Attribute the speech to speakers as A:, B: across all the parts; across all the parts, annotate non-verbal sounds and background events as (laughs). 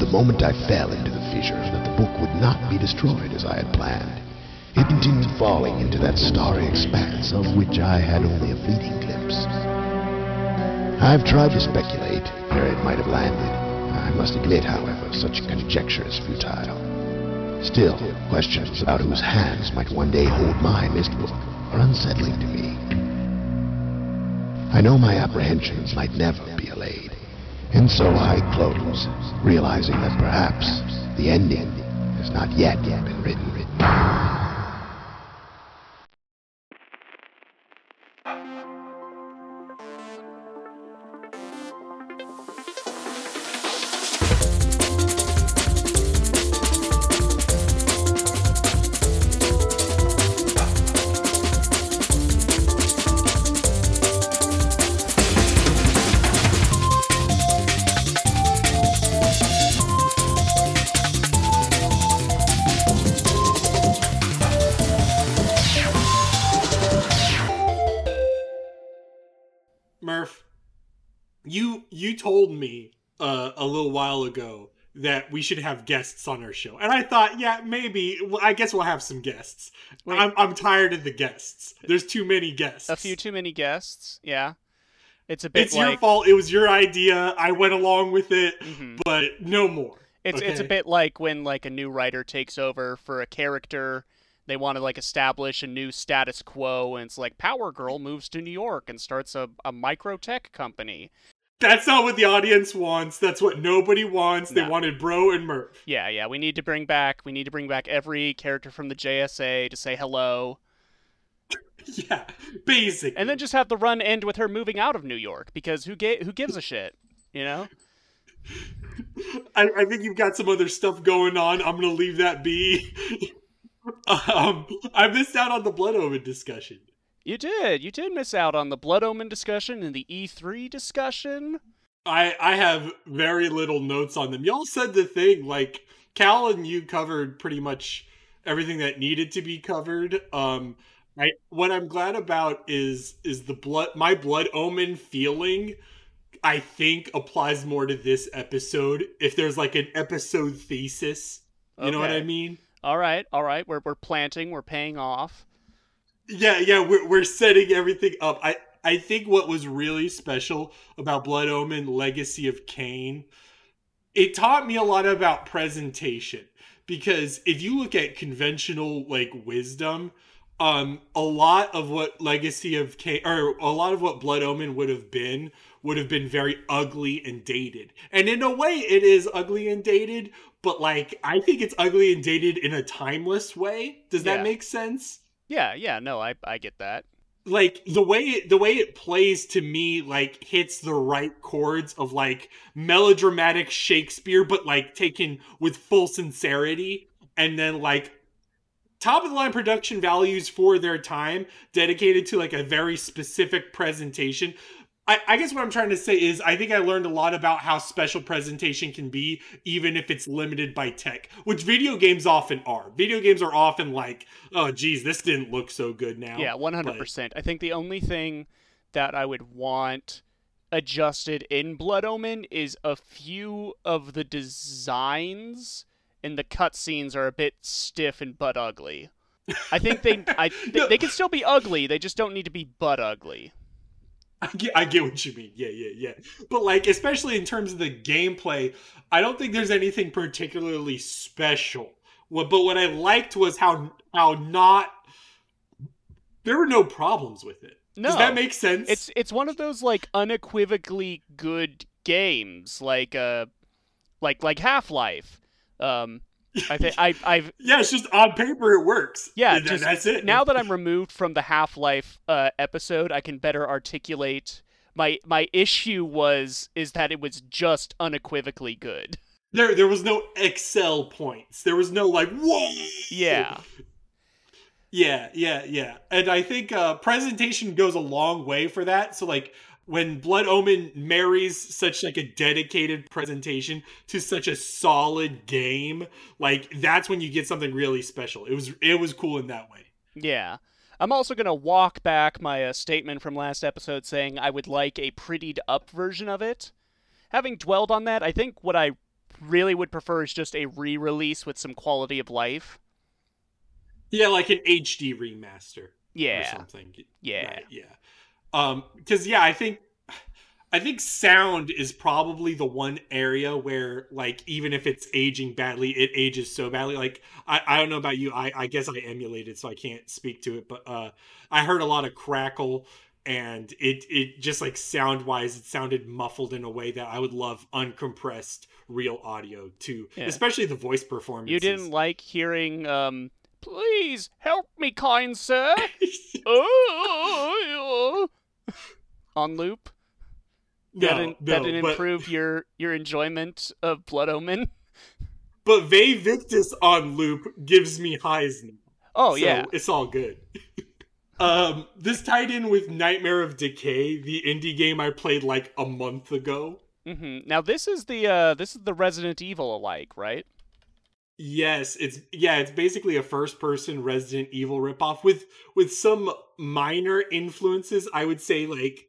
A: the moment I fell into the fissure that the book would not be destroyed as I had planned. It continued falling into that starry expanse of which I had only a fleeting glimpse. I've tried to speculate where it might have landed. I must admit, however, such conjecture is futile. Still, questions about whose hands might one day hold my Myst book are unsettling to me. I know my apprehensions might never be allayed, and so I close, realizing that perhaps the ending has not yet yet been written.
B: Ago that we should have guests on our show, and I thought, yeah, maybe. Well, I guess we'll have some guests.
C: Wait.
B: I'm I'm tired of the guests. There's too many guests.
C: A few too many guests. Yeah, it's a bit
B: It's
C: like
B: your fault. It was your idea. I went along with it,
C: Mhm.
B: but no more.
C: It's it's a bit like when like a new writer takes over for a character. They want to like establish a new status quo, and it's like Power Girl moves to New York and starts a, a micro tech company.
B: That's not what the audience wants. That's what nobody wants. They
C: No.
B: wanted Bro and Murph.
C: Yeah, yeah. We need to bring back we need to bring back every character from the JSA to say hello, (laughs)
B: Yeah, basic.
C: and then just have the run end with her moving out of New York because who ga- who gives a shit, you know?
B: I, I think you've got some other stuff going on. I'm gonna leave that be. (laughs) um, I missed out on the Blood Omen discussion.
C: You did. You did miss out on the Blood Omen discussion and the E3 discussion.
B: I I have very little notes on them. Y'all said the thing like Cal and you covered pretty much everything that needed to be covered. Um, I what I'm glad about is is the blood my blood omen feeling. I think applies more to this episode. If there's like an episode thesis, you know what I mean?
C: All right, all right. We're we're planting. We're paying off.
B: Yeah, yeah, we're we're setting everything up. I I think what was really special about Blood Omen Legacy of Kain, it taught me a lot about presentation because if you look at conventional like wisdom, um a lot of what Legacy of Kain or a lot of what Blood Omen would have been would have been very ugly and dated. And in a way it is ugly and dated, but like I think it's ugly and dated in a timeless way. Does that
C: Yeah.
B: make sense?
C: Yeah, yeah. No, I I get that.
B: like the way the way it plays to me like hits the right chords of like melodramatic Shakespeare but like taken with full sincerity and then like top of the line production values for their time dedicated to like a very specific presentation I, I guess what I'm trying to say is I think I learned a lot about how special presentation can be, even if it's limited by tech, which video games often are. Video games are often like, oh geez, this didn't look so good now.
C: Yeah, one hundred percent. I think the only thing that I would want adjusted in Blood Omen is a few of the designs and the cutscenes are a bit stiff and butt ugly. I think they I (laughs) they, they can still be ugly. They just don't need to be butt ugly. (laughs)
B: I get, I get what you mean. Yeah, yeah, yeah. But like, especially in terms of the gameplay, I don't think there's anything particularly special. What, but what I liked was how how not there were no problems with it. Does that make sense?
C: It's it's one of those like unequivocally good games, like uh, like like Half Life. Um, I think I I've (laughs)
B: yeah, it's just on paper it works.
C: Yeah, just
B: that's it.
C: now that I'm removed from the Half Life uh, episode, I can better articulate my my issue was is that it was just unequivocally good.
B: there there was no Excel points. There was no like whoa.
C: Yeah,
B: Yeah, yeah, yeah. And I think uh presentation goes a long way for that. So like when Blood Omen marries such like a dedicated presentation to such a solid game, like that's when you get something really special. It was it was cool in that way.
C: yeah. I'm also gonna walk back my uh, statement from last episode saying I would like a prettied up version of it. Having dwelled on that, I think what I really would prefer is just a re-release with some quality of life.
B: Yeah, like an HD remaster.
C: Yeah.
B: Or something.
C: Yeah.
B: Right, yeah. Um, because yeah, I think I think sound is probably the one area where, like, even if it's aging badly, it ages so badly. Like, I, I don't know about you. I, I guess I emulated, so I can't speak to it. But uh, I heard a lot of crackle, and it it just like sound wise, it sounded muffled in a way that I would love uncompressed real audio too,
C: Yeah.
B: especially the voice performance.
C: You didn't like hearing, um, please help me, kind sir. (laughs) oh, on loop.
B: no,
C: that didn't,
B: no,
C: that didn't
B: but-
C: improve your your enjoyment of Blood Omen.
B: But Vae Victis on loop gives me highs now.
C: Oh
B: So
C: yeah,
B: it's all good. (laughs) um, this tied in with Nightmare of Decay, the indie game I played like a month ago.
C: hmm Now this is the uh this is the Resident Evil alike, right?
B: Yes, it's yeah, it's basically a first-person Resident Evil ripoff with with some minor influences. I would say like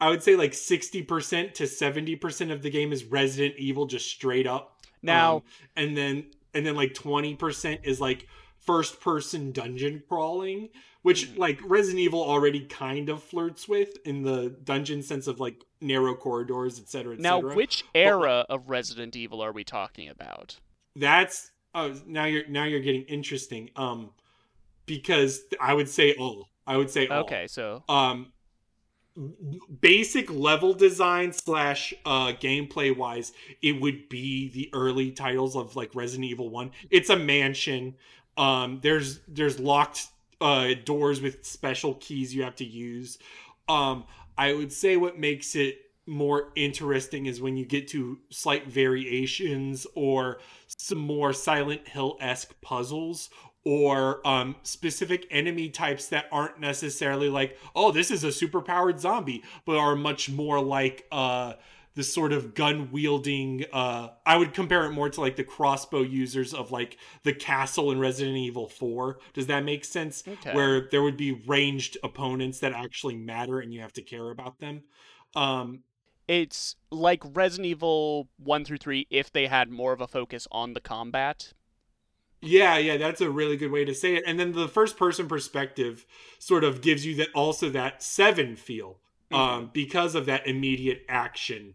B: I would say like 60% to 70% of the game is Resident Evil just straight up.
C: Now
B: Um, and then and then like 20% is like first person dungeon crawling which
C: Mhm.
B: like resident evil already kind of flirts with in the dungeon sense of like narrow corridors etc
C: now
B: etc
C: which era of Resident Evil are we talking about?
B: That's oh now you're now you're getting interesting. Um because i would say all. I would say all.
C: Okay, so
B: um basic level design slash uh gameplay wise it would be the early titles of like resident evil 1 it's a mansion. Um there's there's locked uh doors with special keys you have to use. Um i would say what makes it more interesting is when you get to slight variations or some more silent hill-esque puzzles or um, specific enemy types that aren't necessarily like, oh, this is a superpowered zombie, but are much more like uh, the sort of gun wielding. Uh, I would compare it more to like the crossbow users of like the castle in Resident Evil 4. Does that make sense?
C: Okay.
B: Where there would be ranged opponents that actually matter and you have to care about them. Um,
C: it's like Resident Evil 1 through 3 if they had more of a focus on the combat.
B: Yeah, yeah, that's a really good way to say it. And then the first person perspective sort of gives you that also that seven feel um, because of that immediate action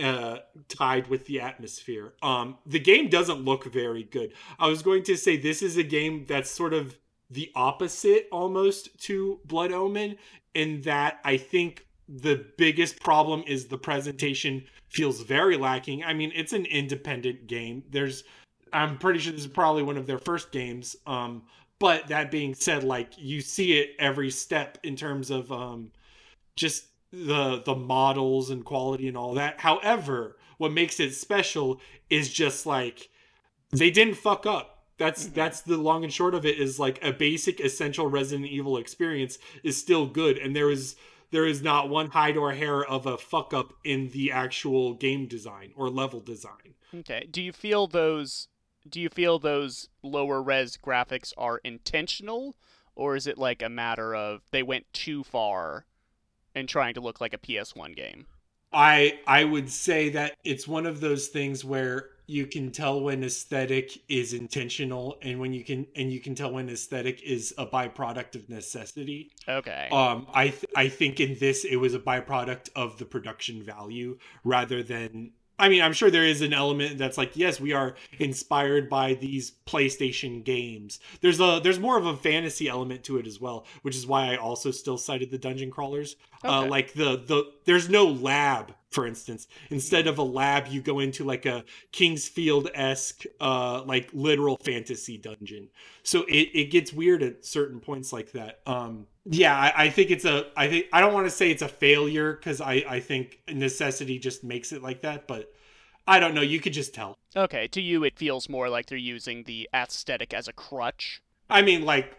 B: uh, tied with the atmosphere. Um, the game doesn't look very good. I was going to say this is a game that's sort of the opposite almost to Blood Omen in that I think the biggest problem is the presentation feels very lacking. I mean, it's an independent game. There's I'm pretty sure this is probably one of their first games. Um, but that being said, like you see it every step in terms of um, just the the models and quality and all that. However, what makes it special is just like they didn't fuck up. That's that's the long and short of it. Is like a basic essential Resident Evil experience is still good, and there is there is not one hide or hair of a fuck up in the actual game design or level design.
C: Okay. Do you feel those do you feel those lower res graphics are intentional or is it like a matter of they went too far in trying to look like a PS1 game?
B: I I would say that it's one of those things where you can tell when aesthetic is intentional and when you can and you can tell when aesthetic is a byproduct of necessity.
C: Okay.
B: Um I th- I think in this it was a byproduct of the production value rather than I mean, I'm sure there is an element that's like, yes, we are inspired by these PlayStation games. There's a there's more of a fantasy element to it as well, which is why I also still cited the dungeon crawlers. Uh,
C: Okay.
B: like the the there's no lab, for instance. Instead of a lab, you go into like a King's Field esque, uh, like literal fantasy dungeon. So it it gets weird at certain points like that. Um, yeah, I, I think it's a. I think I don't want to say it's a failure because I I think necessity just makes it like that, but I don't know. You could just tell.
C: Okay, to you it feels more like they're using the aesthetic as a crutch.
B: I mean, like,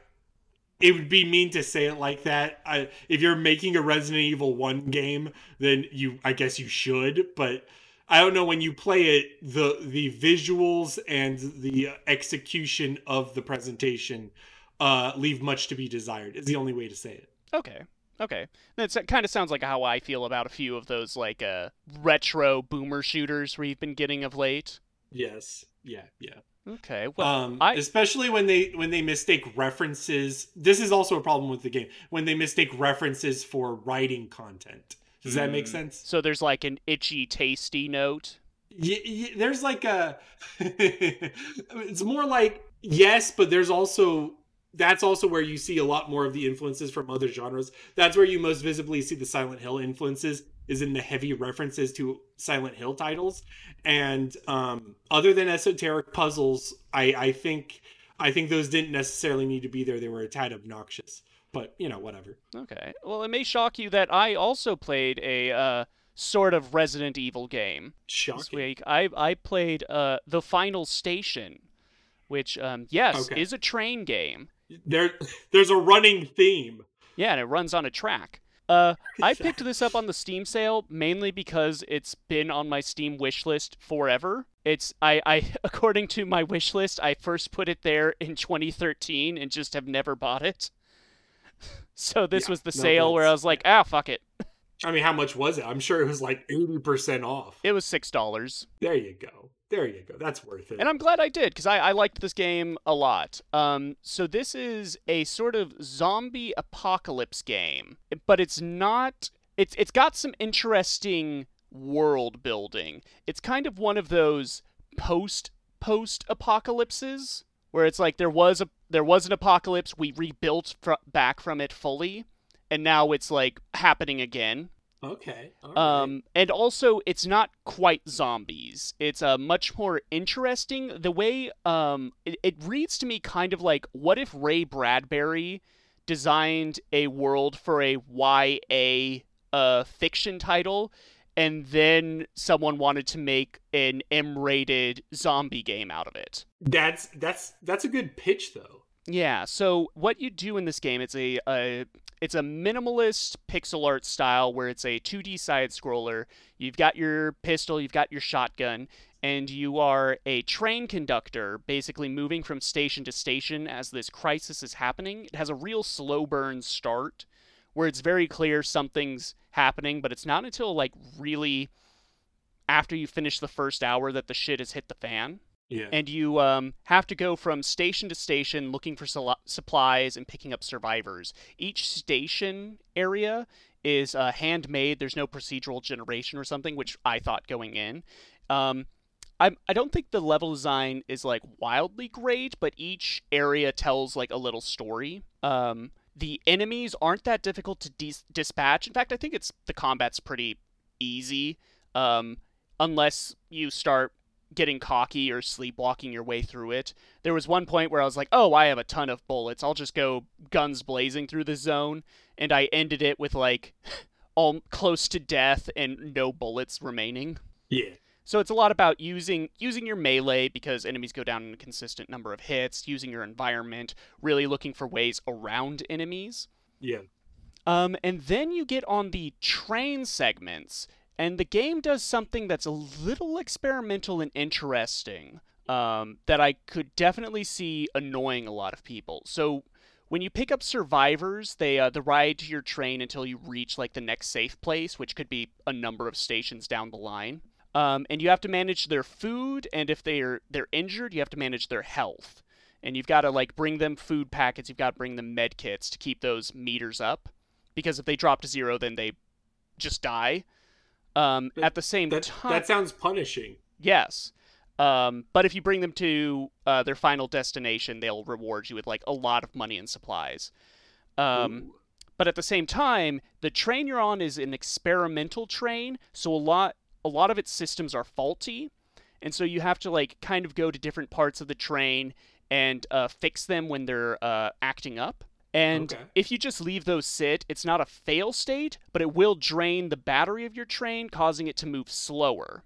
B: it would be mean to say it like that. I, if you're making a Resident Evil 1 game, then you, I guess you should, but I don't know when you play it, the the visuals and the execution of the presentation uh, leave much to be desired. Is the only way to say it.
C: Okay. Okay, that kind of sounds like how I feel about a few of those like uh, retro boomer shooters we've been getting of late.
B: Yes. Yeah. Yeah.
C: Okay. Well,
B: um,
C: I-
B: especially when they when they mistake references. This is also a problem with the game when they mistake references for writing content. Does that make
D: Mm.
B: sense?
C: so there's like an itchy, tasty note.
B: Y- y- there's like a. (laughs) it's more like yes, but there's also that's also where you see a lot more of the influences from other genres. That's where you most visibly see the Silent Hill influences is in the heavy references to Silent Hill titles. And um, other than esoteric puzzles, I, I think I think those didn't necessarily need to be there. They were a tad obnoxious, but you know whatever.
C: Okay. Well, it may shock you that I also played a uh, sort of Resident Evil game this week. I I played uh, the Final Station, which um, yes
B: Okay.
C: is a train game.
B: There there's a running theme.
C: Yeah, and it runs on a track. Uh, (laughs) I picked this up on the Steam sale mainly because it's been on my Steam wish list forever. It's I, I (laughs) according to my wish list, I first put it there in 2013 and just have never bought it. (laughs) So this
B: Yeah,
C: was the
B: no,
C: sale where I was like, ah, fuck it.
B: I mean, how much was it? I'm sure it was like eighty percent off.
C: It was six dollars,
B: There you go. There you go. That's worth it.
C: and I'm glad I did because I, I liked this game a lot. Um, so this is a sort of zombie apocalypse game, but it's not. It's it's got some interesting world building. It's kind of one of those post post apocalypses where it's like there was a there was an apocalypse, we rebuilt fr- back from it fully, and now it's like happening again.
B: Okay. right.
C: Um, and also, it's not quite zombies. It's uh, much more interesting. The way um, it, it reads to me kind of like what if Ray Bradbury designed a world for a YA uh, fiction title, and then someone wanted to make an M-rated zombie game out of it.
B: that's that's that's a good pitch though.
C: Yeah. So what you do in this game, it's a, a it's a minimalist pixel art style where it's a 2D side scroller. You've got your pistol, you've got your shotgun, and you are a train conductor, basically moving from station to station as this crisis is happening. It has a real slow burn start where it's very clear something's happening, but it's not until like really after you finish the first hour that the shit has hit the fan
B: Yeah.
C: and you um, have to go from station to station looking for sul- supplies and picking up survivors. Each station area is uh, handmade. There's no procedural generation or something, which I thought going in. Um, I I don't think the level design is like wildly great, but each area tells like a little story. Um, the enemies aren't that difficult to dis- dispatch. In fact, I think it's the combat's pretty easy. Um, unless you start getting cocky or sleepwalking your way through it. There was one point where I was like, "Oh, I have a ton of bullets. I'll just go guns blazing through the zone." And I ended it with like (laughs) all close to death and no bullets remaining.
B: yeah.
C: So it's a lot about using using your melee because enemies go down in a consistent number of hits, using your environment, really looking for ways around enemies.
B: Yeah.
C: Um, and then you get on the train segments, and the game does something that's a little experimental and interesting um, that I could definitely see annoying a lot of people. So when you pick up survivors, they uh, the ride to your train until you reach like the next safe place, which could be a number of stations down the line. Um, and you have to manage their food, and if they're they're injured, you have to manage their health. And you've got to like bring them food packets. You've got to bring them med kits to keep those meters up, because if they drop to zero, then they just die. Um, at the same
B: That
C: time,
B: that sounds punishing.
C: Yes. Um, but if you bring them to uh, their final destination, they'll reward you with like a lot of money and supplies. Um, but at the same time, the train you're on is an experimental train, so a lot a lot of its systems are faulty, and so you have to like kind of go to different parts of the train and uh, fix them when they're uh, acting up. And
B: Okay.
C: if you just leave those sit, it's not a fail state, but it will drain the battery of your train, causing it to move slower.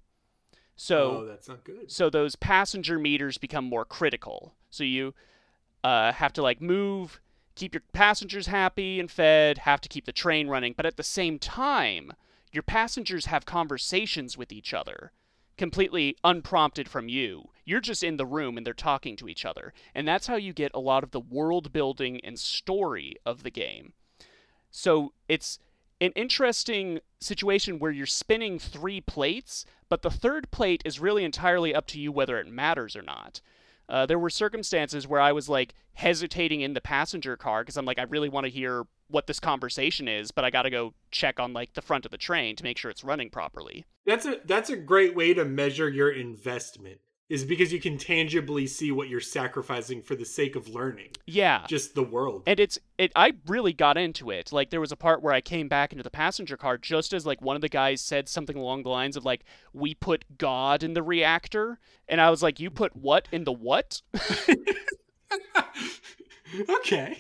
C: So
B: oh, that's not good.
C: so those passenger meters become more critical. So you uh, have to like move, keep your passengers happy and fed, have to keep the train running, but at the same time, your passengers have conversations with each other, completely unprompted from you. You're just in the room and they're talking to each other, and that's how you get a lot of the world building and story of the game. so it's an interesting situation where you're spinning three plates, but the third plate is really entirely up to you whether it matters or not. Uh, there were circumstances where I was like hesitating in the passenger car because I'm like, I really want to hear what this conversation is, but I got to go check on like the front of the train to make sure it's running properly.
B: That's a that's a great way to measure your investment is because you can tangibly see what you're sacrificing for the sake of learning.
C: Yeah.
B: Just the world.
C: And it's it I really got into it. Like there was a part where I came back into the passenger car just as like one of the guys said something along the lines of like we put God in the reactor and I was like you put what in the what? (laughs)
B: okay.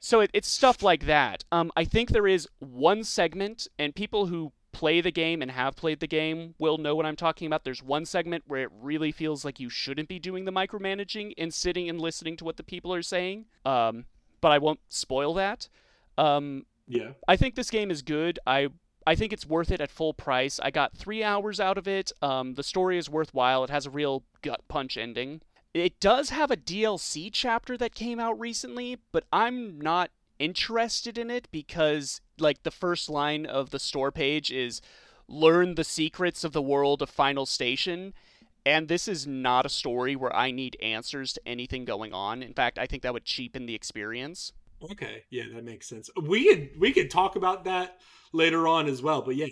C: So it, it's stuff like that. Um I think there is one segment and people who play the game and have played the game will know what I'm talking about. There's one segment where it really feels like you shouldn't be doing the micromanaging and sitting and listening to what the people are saying. Um, but I won't spoil that. Um,
B: yeah.
C: I think this game is good. I I think it's worth it at full price. I got three hours out of it. Um, the story is worthwhile. It has a real gut punch ending. It does have a DLC chapter that came out recently, but I'm not interested in it because like the first line of the store page is learn the secrets of the world of Final Station. And this is not a story where I need answers to anything going on. In fact, I think that would cheapen the experience.
B: Okay, yeah, that makes sense. We could we could talk about that later on as well, but yeah.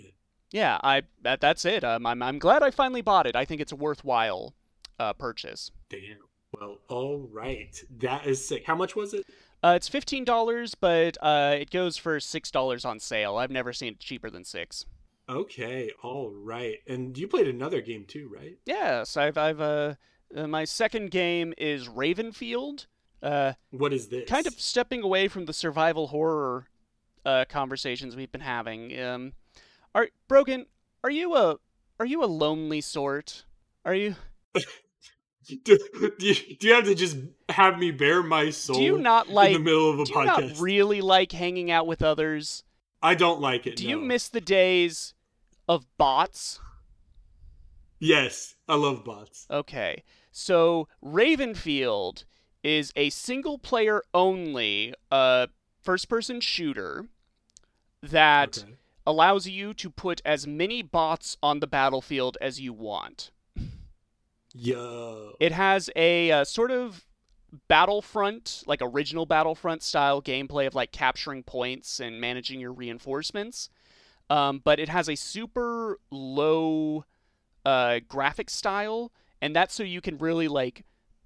C: Yeah, I that, that's it. Um, I'm I'm glad I finally bought it. I think it's a worthwhile uh, purchase.
B: Damn. Well, all right. That is sick. How much was it?
C: Uh, it's fifteen dollars, but uh, it goes for six dollars on sale. I've never seen it cheaper than six.
B: Okay, all right. And you played another game too, right?
C: Yes, I've I've uh, uh my second game is Ravenfield. Uh,
B: what is this?
C: Kind of stepping away from the survival horror uh, conversations we've been having. Um, are Brogan? Are you a are you a lonely sort? Are you? (laughs) (laughs)
B: do, you, do you have to just have me bare my soul?
C: Do you not like
B: in the middle of a
C: do
B: podcast?
C: you not really like hanging out with others?
B: I don't like it.
C: Do
B: no.
C: you miss the days of bots?
B: Yes, I love bots.
C: Okay, so Ravenfield is a single player only uh, first person shooter that
B: Okay.
C: allows you to put as many bots on the battlefield as you want.
B: Yo.
C: It has a uh, sort of Battlefront, like original Battlefront style gameplay of like capturing points and managing your reinforcements. Um, but it has a super low uh, graphic style, and that's so you can really like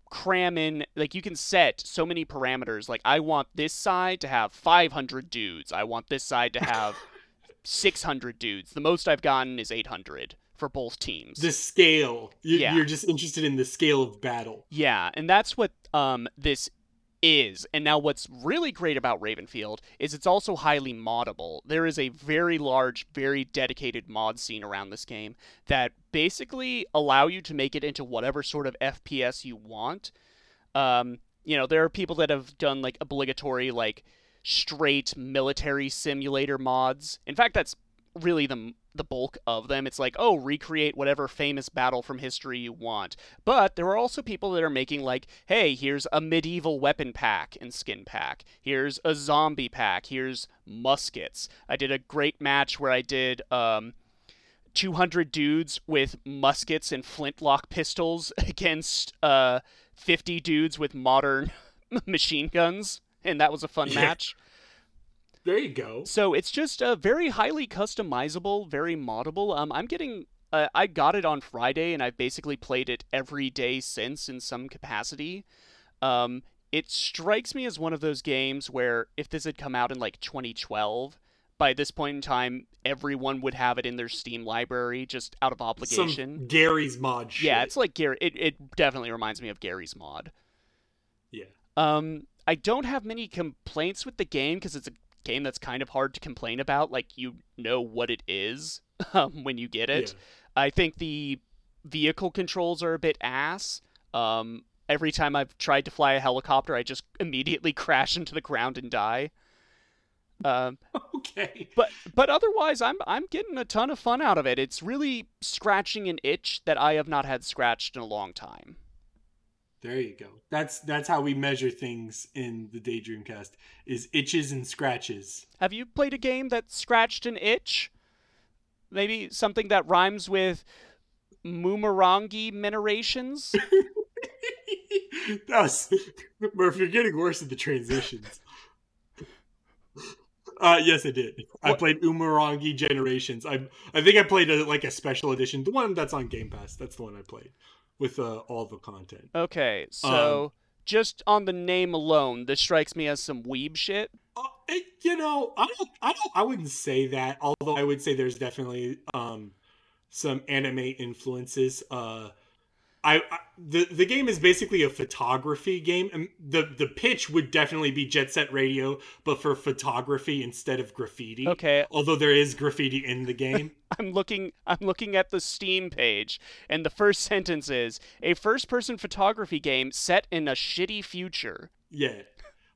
C: cram in like you can set so many parameters like i want this side to have 500 dudes i want this side to have (laughs) 600 dudes the most i've gotten is 800 for both teams
B: the scale. You,
C: Yeah.
B: You're just interested in the scale of battle.
C: Yeah, and that's what um this is. And now what's really great about Ravenfield is it's also highly moddable. There is a very large, very dedicated mod scene around this game that basically allow you to make it into whatever sort of FPS you want. Um, you know, there are people that have done like obligatory like straight military simulator mods. In fact, that's really the the bulk of them. It's like, oh, recreate whatever famous battle from history you want. But there are also people that are making like, hey, here's a medieval weapon pack and skin pack. Here's a zombie pack. Here's muskets. I did a great match where I did um 200 dudes with muskets and flintlock pistols (laughs) against uh 50 dudes with modern (laughs) machine guns, and that was a fun
B: Yeah.
C: match.
B: There you go.
C: So it's just uh, very highly customizable, very moddable. Um, I'm getting. Uh, I got it on Friday, and I've basically played it every day since in some capacity. Um, it strikes me as one of those games where if this had come out in like 2012, by this point in time, everyone would have it in their Steam library just out of obligation.
B: Some Garry's Mod shit.
C: yeah, it's like Garry. It, it definitely reminds me of Garry's Mod.
B: yeah.
C: Um, I don't have many complaints with the game because it's a game that's kind of hard to complain about. Like you know what it is (laughs) um, when you get it.
B: Yeah.
C: I think the vehicle controls are a bit ass. Um, every time I've tried to fly a helicopter, I just immediately (laughs) crash into the ground and die. Um, (laughs)
B: Okay.
C: but but otherwise, I'm I'm getting a ton of fun out of it. It's really scratching an itch that I have not had scratched in a long time.
B: There you go. That's that's how we measure things in the Daydream Cast is itches and scratches.
C: Have you played a game that scratched an itch? Maybe something that rhymes with Moomerangi minerations? (laughs)
B: that was Murph, you're getting worse at the transitions. Uh, yes, I did. I played Umurangi Generations. I I think I played a, like a special edition, the one that's on Game Pass. That's the one I played with uh, all the content.
C: Okay, so just on the name alone, this strikes me as some weeb shit.
B: Uh, it, you know, I don't, I don't, I wouldn't say that. Although I would say there's definitely um some anime influences. Uh, I, I the the game is basically a photography game. And the the pitch would definitely be Jet Set Radio, but for photography instead of graffiti.
C: Okay.
B: Although there is graffiti in the (laughs) game.
C: I'm looking I'm looking at the Steam page and the first sentence is a first-person photography game set in a shitty future.
B: yeah.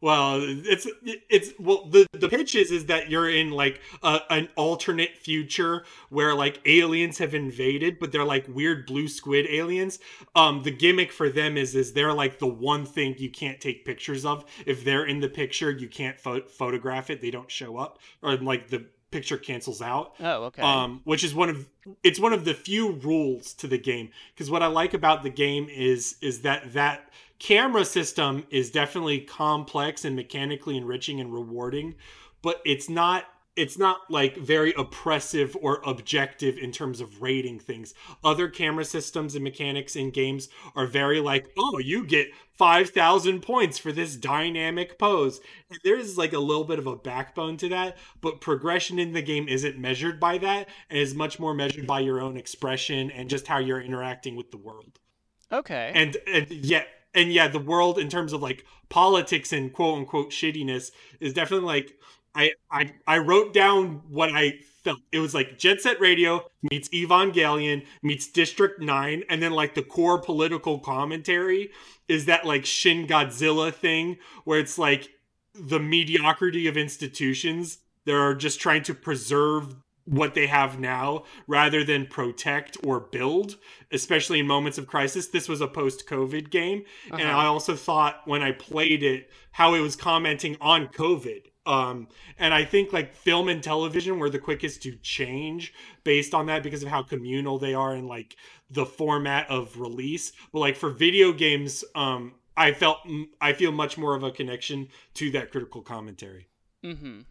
B: Well, it's it's well the the pitch is is that you're in like a, an alternate future where like aliens have invaded, but they're like weird blue squid aliens. Um, the gimmick for them is is they're like the one thing you can't take pictures of. If they're in the picture, you can't pho- photograph it. They don't show up, or like the picture cancels out.
C: Oh, okay.
B: Um, which is one of it's one of the few rules to the game because what I like about the game is is that that camera system is definitely complex and mechanically enriching and rewarding, but it's not it's not like very oppressive or objective in terms of rating things. Other camera systems and mechanics in games are very like, oh, you get 5,000 points for this dynamic pose. And there's like a little bit of a backbone to that, but progression in the game isn't measured by that and is much more measured by your own expression and just how you're interacting with the world.
C: okay.
B: And and yet and yeah, the world in terms of like politics and quote unquote shittiness is definitely like I I I wrote down what I felt. It was like Jet Set Radio meets Evangelion meets District 9 and then like the core political commentary is that like Shin Godzilla thing where it's like the mediocrity of institutions that are just trying to preserve what they have now rather than protect or build, especially in moments of crisis. This was a post COVID game. And
C: Uh-huh.
B: I also thought when I played it, how it was commenting on COVID. Um, and I think like film and television were the quickest to change based on that because of how communal they are and like the format of release. But like for video games, um, I felt I feel much more of a connection to that critical commentary.
C: Mm-hmm.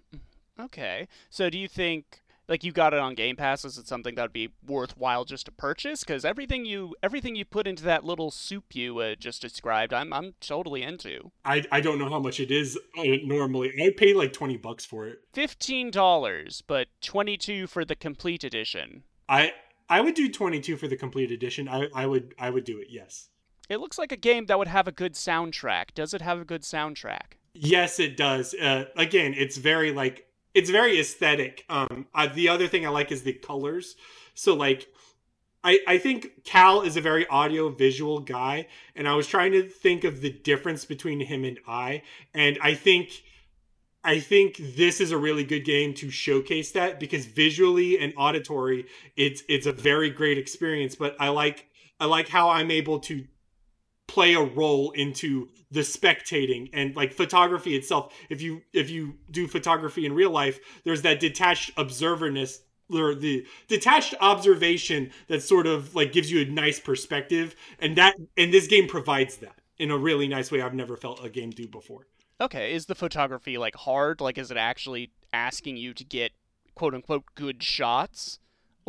C: Okay. So do you think like you got it on Game Pass is it something that would be worthwhile just to purchase cuz everything you everything you put into that little soup you uh, just described I'm I'm totally into.
B: I, I don't know how much it is uh, normally. I pay like 20 bucks for it.
C: $15 but 22 for the complete edition.
B: I I would do 22 for the complete edition. I, I would I would do it. Yes.
C: It looks like a game that would have a good soundtrack. Does it have a good soundtrack?
B: Yes, it does. Uh, again, it's very like it's very aesthetic. Um, uh, the other thing I like is the colors. So like, I I think Cal is a very audio visual guy, and I was trying to think of the difference between him and I, and I think. I think this is a really good game to showcase that because visually and auditory, it's it's a very great experience. But I like I like how I'm able to play a role into the spectating and like photography itself if you if you do photography in real life there's that detached observerness or the detached observation that sort of like gives you a nice perspective and that and this game provides that in a really nice way i've never felt a game do before
C: Okay, is the photography like hard? Like is it actually asking you to get quote unquote good shots?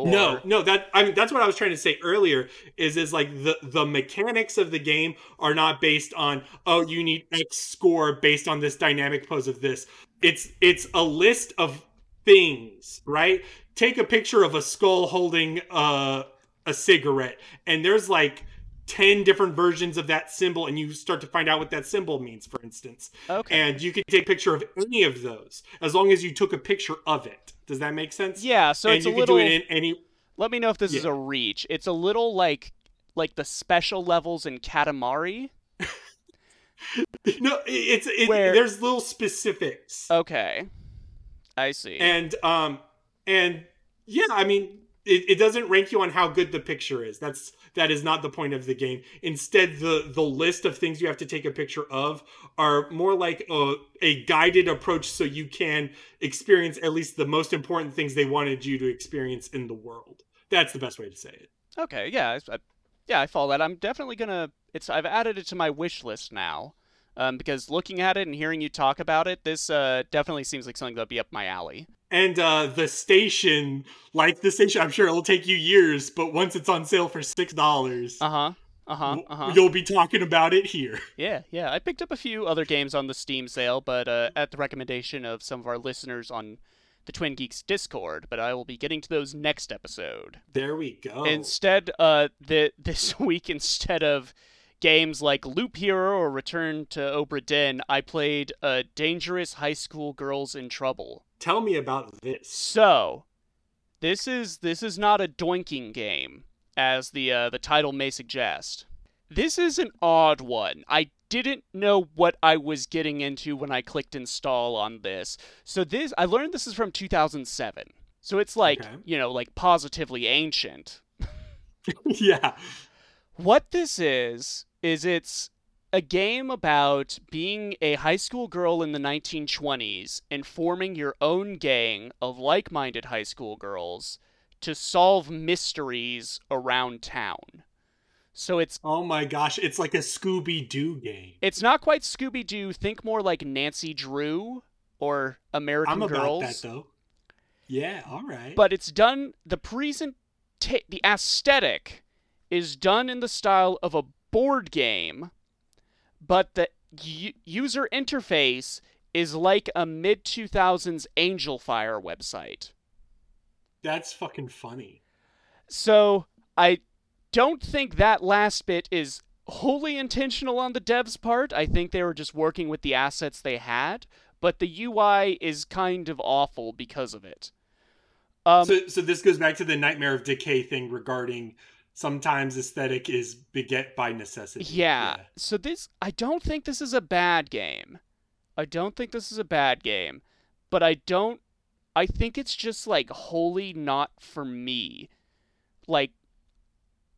C: Or...
B: No, no, that I mean that's what I was trying to say earlier. Is is like the the mechanics of the game are not based on oh you need X score based on this dynamic pose of this. It's it's a list of things, right? Take a picture of a skull holding uh, a cigarette, and there's like. 10 different versions of that symbol and you start to find out what that symbol means for instance
C: Okay.
B: and you can take a picture of any of those as long as you took a picture of it does that make sense
C: yeah, so
B: and
C: it's
B: you
C: a little
B: do it in any
C: Let me know if this is a reach. It's a little like like the special levels in Katamari. (laughs)
B: no it's it,
C: Where-
B: there's little specifics
C: Okay. I see.
B: and um and yeah i mean it, it doesn't rank you on how good the picture is. That's that is not the point of the game. Instead, the the list of things you have to take a picture of are more like a, a guided approach, so you can experience at least the most important things they wanted you to experience in the world. That's the best way to say it.
C: Okay, yeah, I, yeah, I follow that. I'm definitely gonna. It's I've added it to my wish list now, um, because looking at it and hearing you talk about it, this uh, definitely seems like something that'd be up my alley.
B: And uh, the station, like the station, I'm sure it'll take you years, but once it's on sale for six dollars,
C: uh huh, uh huh, uh huh,
B: you'll be talking about it here. (laughs)
C: Yeah, yeah. I picked up a few other games on the Steam sale, but uh, at the recommendation of some of our listeners on the Twin Geeks Discord, but I will be getting to those next episode.
B: There we go.
C: Instead, uh, the (laughs) this week instead of games like Loop Hero or Return to Obra Dinn, I played uh, Dangerous High School Girls in Trouble.
B: Tell me about this.
C: So, this is this is not a doinking game, as the uh, the title may suggest. This is an odd one. I didn't know what I was getting into when I clicked install on this. So this I learned this is from 2007. So it's like,
B: Okay.
C: you know, like positively ancient. (laughs)
B: yeah.
C: What this is is it's a game about being a high school girl in the 1920s and forming your own gang of like-minded high school girls to solve mysteries around town. So it's
B: Oh my gosh, it's like a Scooby Doo game.
C: It's not quite Scooby Doo. Think more like Nancy Drew or American
B: I'm about that though. Yeah, all right.
C: But it's done. The present, the aesthetic is done in the style of a board game, but the u- user interface is like a mid 2000s Angelfire website.
B: That's fucking funny.
C: So I don't think that last bit is wholly intentional on the devs' part. I think they were just working with the assets they had, but the UI is kind of awful because of it. Um,
B: so, so this goes back to the Nightmare of Decay thing regarding sometimes aesthetic is beget by necessity.
C: yeah. So this, I don't think this is a bad game. I don't think this is a bad game, but I don't. I think it's just like wholly not for me. Like,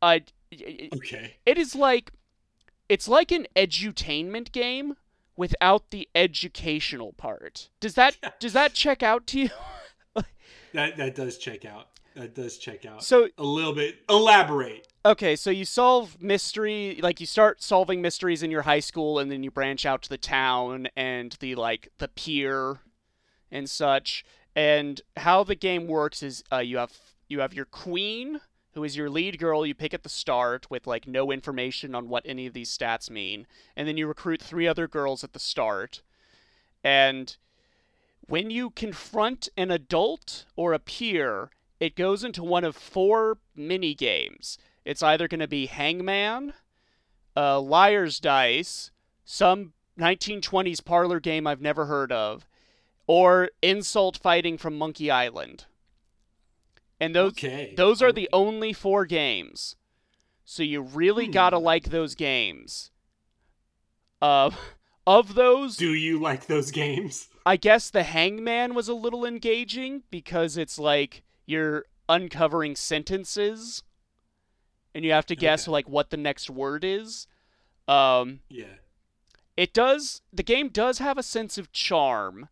C: I.
B: Okay.
C: it is like it's like an edutainment game without the educational part. Does that does that check out to you? (laughs)
B: That that does check out. That does check out.
C: So
B: a little bit. Elaborate.
C: okay, so you solve mystery like you start solving mysteries in your high school and then you branch out to the town and the like the pier and such. And how the game works is uh, you have you have your queen who is your lead girl you pick at the start with like no information on what any of these stats mean and then you recruit three other girls at the start and when you confront an adult or a peer it goes into one of four mini games it's either going to be hangman uh, liar's dice some 1920s parlor game i've never heard of or insult fighting from monkey island and those
B: Okay.
C: those are the only four games. So you really
B: Hmm.
C: gotta like those games. Uh, (laughs) of those,
B: Do you like those games?
C: I guess the Hangman was a little engaging because it's like you're uncovering sentences, and you have to guess
B: Okay.
C: like what the next word is. Um,
B: Yeah.
C: it does. The game does have a sense of charm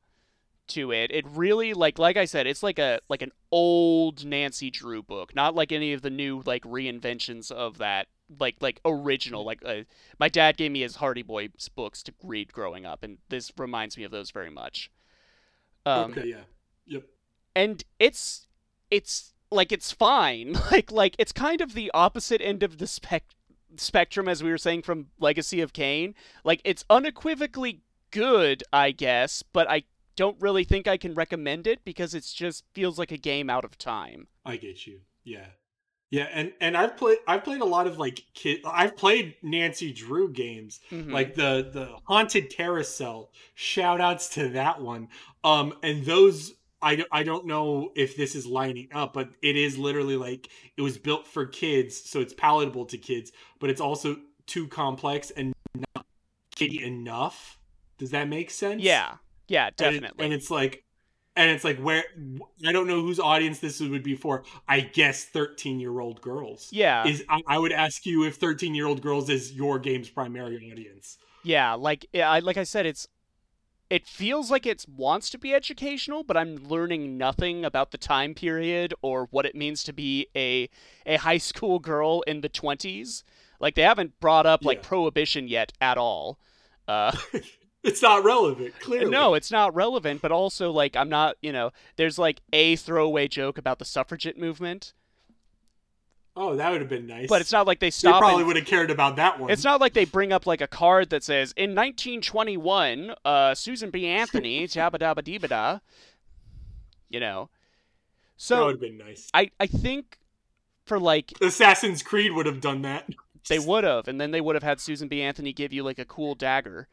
C: to it. It really like like I said, it's like a like an old Nancy Drew book, not like any of the new like reinventions of that like like original like uh, my dad gave me his Hardy Boys books to read growing up and this reminds me of those very much. Um
B: okay. Yeah. Yep.
C: and it's it's like it's fine. (laughs) Like like it's kind of the opposite end of the spec spectrum as we were saying from Legacy of Kain. Like it's unequivocally good, I guess, but I don't really think I can recommend it because it just feels like a game out of time.
B: I get you. Yeah. Yeah, and and I've played I've played a lot of like kid I've played Nancy Drew games
C: Mhm.
B: like the the haunted carousel shout outs to that one um and those I, don't- I don't know if this is lining up but it is literally like it was built for kids so it's palatable to kids but it's also too complex and not kiddie enough does that make sense
C: yeah, yeah,
B: And it-
C: definitely.
B: and it's like and it's like where I don't know whose audience this would be for. I guess thirteen year old girls.
C: Yeah,
B: is I, I would ask you if thirteen year old girls is your game's primary audience.
C: Yeah, like I like I said, it's it feels like it wants to be educational, but I'm learning nothing about the time period or what it means to be a a high school girl in the twenties. Like they haven't brought up like
B: Yeah.
C: prohibition yet at all. Uh, (laughs)
B: It's not relevant. Clearly,
C: no, it's not relevant, but also like I'm not, you know, there's like a throwaway joke about the suffragette movement,
B: Oh, that would have been nice.
C: but it's not like they
B: They probably would have cared about that one.
C: It's not like they bring up like a card that says in 1921, uh, Susan B. Anthony, (laughs) jabba dabba dee da. You know, so that
B: would have been nice.
C: I I think for like
B: Assassin's Creed would have done that. (laughs)
C: they would have, and then they would have had Susan B. Anthony give you like a cool dagger.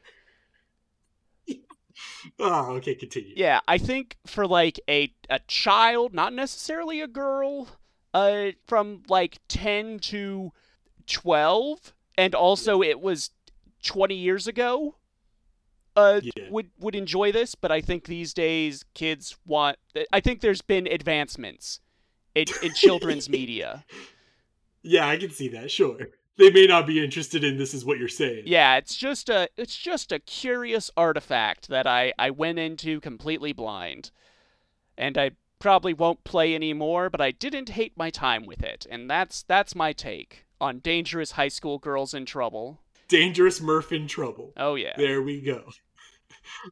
B: Oh, (laughs) okay, continue.
C: Yeah, I think for like a a child, not necessarily a girl, uh, from like 10 to 12, and also it was 20 years ago. Uh,
B: Yeah.
C: would would enjoy this, but I think these days kids want. I think there's been advancements in, in children's (laughs) media.
B: Yeah, I can see that. Sure, they may not be interested in this, is what you're saying.
C: Yeah, it's just a it's just a curious artifact that I I went into completely blind, and I probably won't play anymore. But I didn't hate my time with it, and that's that's my take on dangerous high school girls in trouble.
B: Dangerous Murph in trouble.
C: Oh yeah,
B: There we go. (laughs)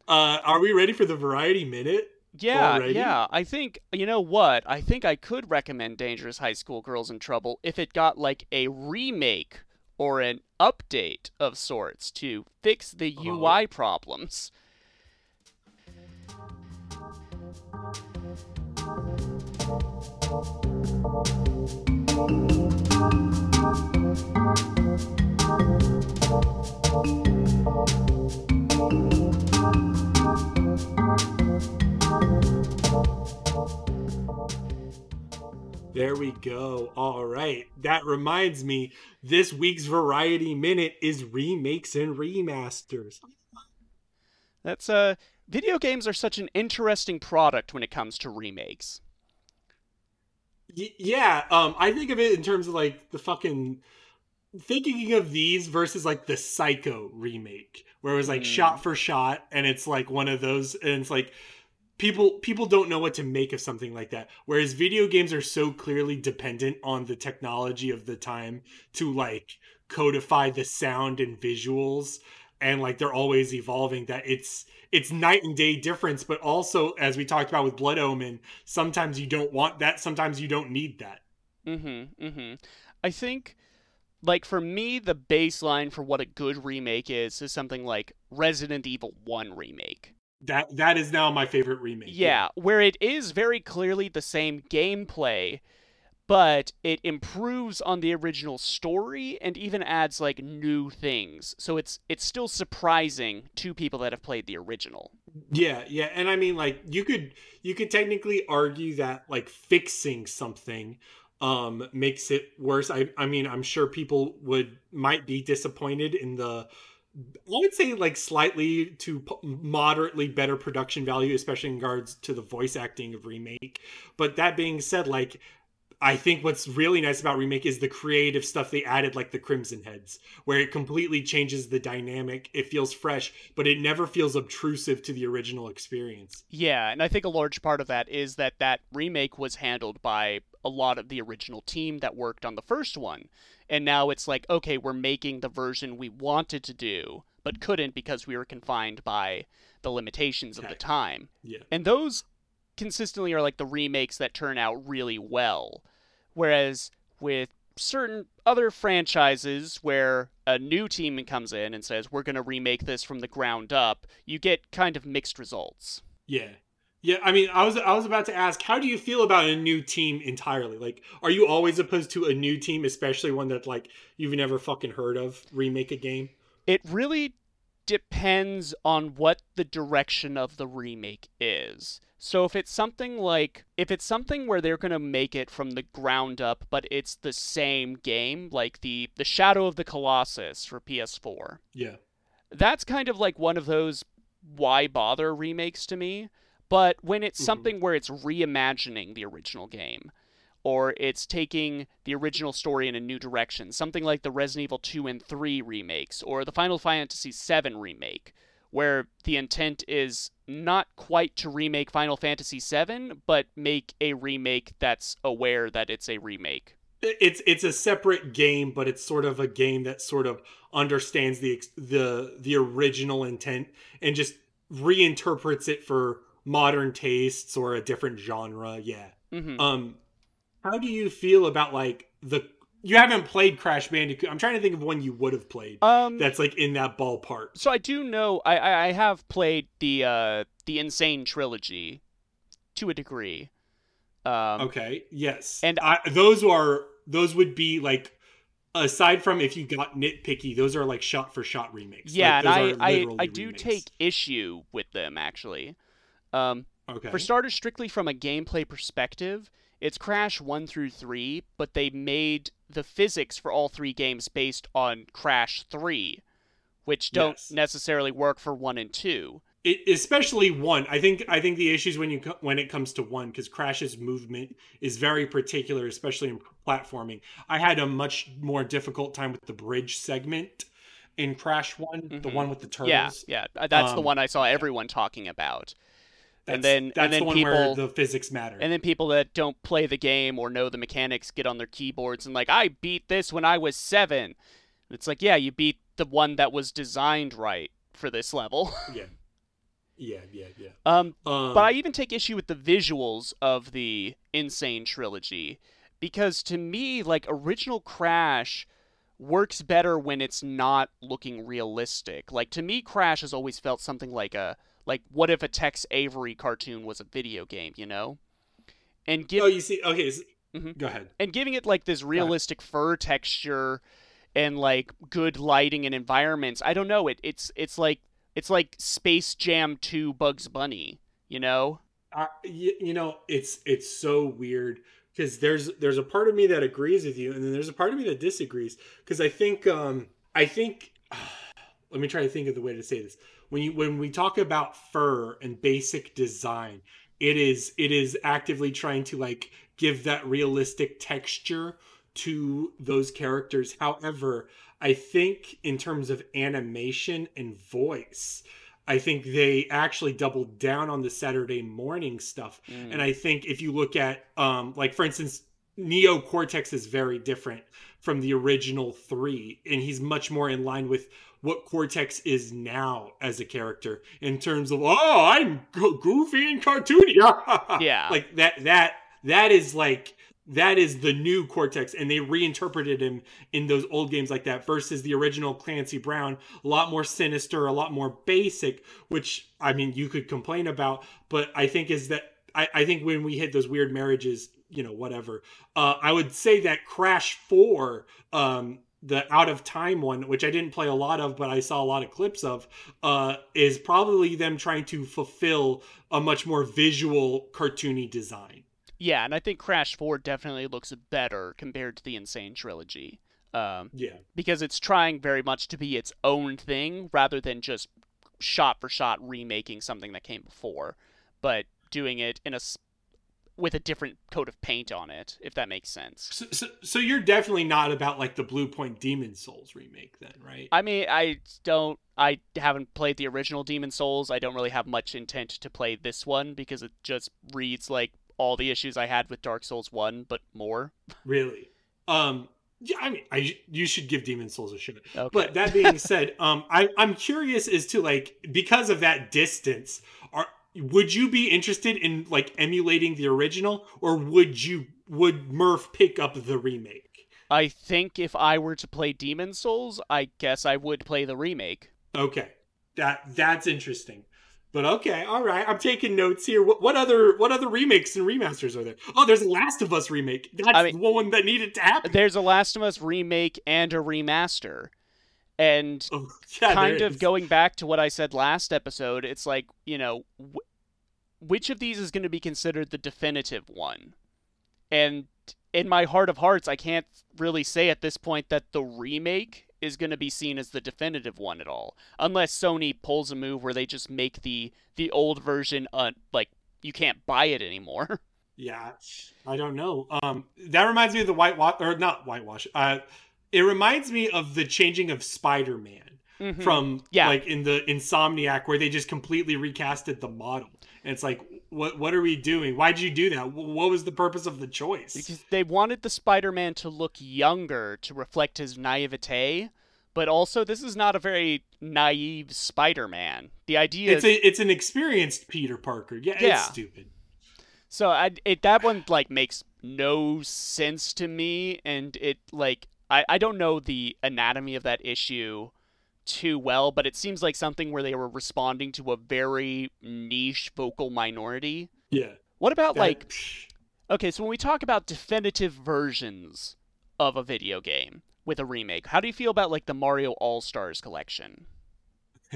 B: Uh, are we ready for the variety minute?
C: yeah,
B: already?
C: yeah. I think you know what I think I could recommend Dangerous High School Girls in Trouble if it got like a remake or an update of sorts to fix the
B: Oh.
C: UI problems.
B: There we go. All right. That reminds me, this week's variety minute is remakes and remasters.
C: That's uh video games are such an interesting product when it comes to remakes.
B: Y- yeah, um, I think of it in terms of like the fucking thinking of these versus like the Psycho remake, where it was like
C: Mm.
B: shot for shot, and it's like one of those, and it's like people people don't know what to make of something like that. Whereas video games are so clearly dependent on the technology of the time to like codify the sound and visuals and like they're always evolving that it's it's night and day difference but also as we talked about with blood omen sometimes you don't want that sometimes you don't need that
C: Mm-hmm. Mm-hmm. I think like for me the baseline for what a good remake is is something like Resident Evil 1 remake.
B: that that is now my favorite remake
C: Yeah, where it is very clearly the same gameplay, but it improves on the original story and even adds like new things. So it's it's still surprising to people that have played the original.
B: yeah yeah and i mean like you could you could technically argue that like fixing something um makes it worse i i mean i'm sure people would might be disappointed in the I would say like slightly to moderately better production value, especially in regards to the voice acting of remake. But that being said, like I think what's really nice about remake is the creative stuff they added, like the Crimson Heads, where it completely changes the dynamic. It feels fresh, but it never feels obtrusive to the original experience.
C: Yeah, and I think a large part of that is that that remake was handled by a lot of the original team that worked on the first one. And now it's like, okay, we're making the version we wanted to do, but couldn't because we were confined by the limitations of the time.
B: Yeah,
C: And those consistently are like the remakes that turn out really well. Whereas with certain other franchises where a new team comes in and says, we're going to remake this from the ground up, you get kind of mixed results.
B: yeah, yeah. I mean, I was I was about to ask, how do you feel about a new team entirely? Like, are you always opposed to a new team, especially one that like you've never fucking heard of, remake a game?
C: It really depends on what the direction of the remake is. So if it's something like if it's something where they're going to make it from the ground up but it's the same game like the the Shadow of the Colossus for PS4.
B: Yeah.
C: That's kind of like one of those why bother remakes to me. But when it's
B: Mhm.
C: something where it's reimagining the original game, or it's taking the original story in a new direction, something like the Resident Evil 2 and 3 remakes, or the Final Fantasy 7 remake, where the intent is not quite to remake Final Fantasy 7, but make a remake that's aware that it's a remake.
B: it's it's a separate game but it's sort of a game that sort of understands the the the original intent and just reinterprets it for modern tastes or a different genre. Yeah.
C: Hmm
B: um how do you feel about like the you haven't played crash bandicoot i'm trying to think of one you would have played
C: um,
B: that's like in that ballpark
C: so I do know I, I have played the uh the N. Sane trilogy to a degree. Um,
B: okay yes
C: and-
B: I, those are those would be like aside from if you got nitpicky those are like shot for shot remakes
C: Yeah,
B: Like, those
C: and
B: are
C: I, I, I do
B: remakes.
C: take issue with them actually. Um,
B: okay
C: For starters, strictly from a gameplay perspective, it's Crash 1 through 3, but they made the physics for all three games based on Crash 3, which don't
B: Yes.
C: necessarily work for 1 and 2.
B: it, especially one i think i think the issues when you when it comes to one because crash's movement is very particular especially in platforming i had a much more difficult time with the bridge segment in crash one the
C: Mhm.
B: one with the turtles
C: Yeah, yeah, that's the
B: Um,
C: one I saw everyone talking about.
B: That's,
C: and then- and
B: that's
C: then
B: the one
C: people-
B: where the physics matter
C: And then people that don't play the game or know the mechanics get on their keyboards and like, I beat this when I was 7. And It's like, yeah, you beat the one that was designed right for this level. (laughs)
B: yeah yeah yeah yeah
C: um
B: um,
C: But I even take issue with the visuals of the N. Sane trilogy because to me, like original Crash works better when it's not looking realistic. Like to me, Crash has always felt something like a like what if a Tex Avery cartoon was a video game, you know? And give
B: oh you see okay so,
C: Mhm.
B: go ahead
C: and giving it like this realistic fur texture and like good lighting and environments. I don't know. It it's it's like it's like Space Jam 2 Bugs Bunny, you know?
B: I, you, you know it's it's so weird because there's there's a part of me that agrees with you and then there's a part of me that disagrees because i think um i think (sighs) let me try to think of the way to say this when you when we talk about fur and basic design it is it is actively trying to like give that realistic texture to those characters however i think in terms of animation and voice I think they actually doubled down on the Saturday morning stuff.
C: Mm.
B: And I think if you look at, um, like for instance, Neo Cortex is very different from the original three, and he's much more in line with what Cortex is now as a character in terms of, oh, I'm goofy and cartoony. (laughs)
C: Yeah.
B: like that. That that is like that is the new Cortex, and they reinterpreted him in those old games like that versus the original Clancy Brown, a lot more sinister, a lot more basic, which I mean you could complain about, but I think is that I, I think when we hit those weird marriages, you know, whatever. Uh, I would say that Crash Four, um, the out of time one, which I didn't play a lot of, but I saw a lot of clips of, uh, is probably them trying to fulfill a much more visual, cartoony design.
C: Yeah, and I think Crash 4 definitely looks better compared to the N. Sane trilogy. Um,
B: Yeah.
C: because it's trying very much to be its own thing rather than just shot for shot remaking something that came before, but doing it in a with a different coat of paint on it, if that makes sense.
B: So, so, so you're definitely not about like the Bluepoint Demon Souls remake, then, right?
C: I mean, I don't I haven't played the original Demon Souls. I don't really have much intent to play this one because it just reads like all the issues I had with Dark Souls 1 but more.
B: Really? Um, yeah, I mean, I you should give Demon Souls a shot.
C: Okay.
B: But that being said, um, I I'm curious as to like because of that distance, are would you be interested in like emulating the original, or would you would Murph pick up the remake?
C: I think if I were to play Demon Souls, I guess I would play the remake.
B: Okay, that that's interesting. But okay, all right. I'm taking notes here. What, what other what other remakes and remasters are there? Oh, there's a Last of Us remake. That's
C: I mean-
B: the one that needed to happen.
C: There's a Last of Us remake and a remaster. And (laughs)
B: Oh, yeah,
C: kind of
B: is.
C: going back to what I said last episode, it's like, you know, wh- which of these is going to be considered the definitive one? And in my heart of hearts, I can't really say at this point that the remake is going to be seen as the definitive one at all, unless Sony pulls a move where they just make the the old version uh, like you can't buy it anymore. (laughs)
B: Yeah, I don't know. Um, that reminds me of the whitewash or not whitewash. Uh, it reminds me of the changing of Spider-Man
C: Mhm.
B: from
C: Yeah.
B: like in the Insomniac where they just completely recasted the model. And it's like, what what are we doing? Why'd you do that? What was the purpose of the choice?
C: because they wanted the Spider-Man to look younger to reflect his naivete, but also this is not a very naive Spider-Man. The idea
B: It's
C: is
B: a it's an experienced Peter Parker. Yeah,
C: Yeah.
B: it's stupid.
C: So I, it that one like makes no sense to me, and it like I I don't know the anatomy of that issue too well, but it seems like something where they were responding to a very niche vocal minority.
B: Yeah.
C: What about
B: That-
C: like (sniffs) okay, so when we talk about definitive versions of a video game with a remake, how do you feel about like the Mario All Stars collection? (laughs)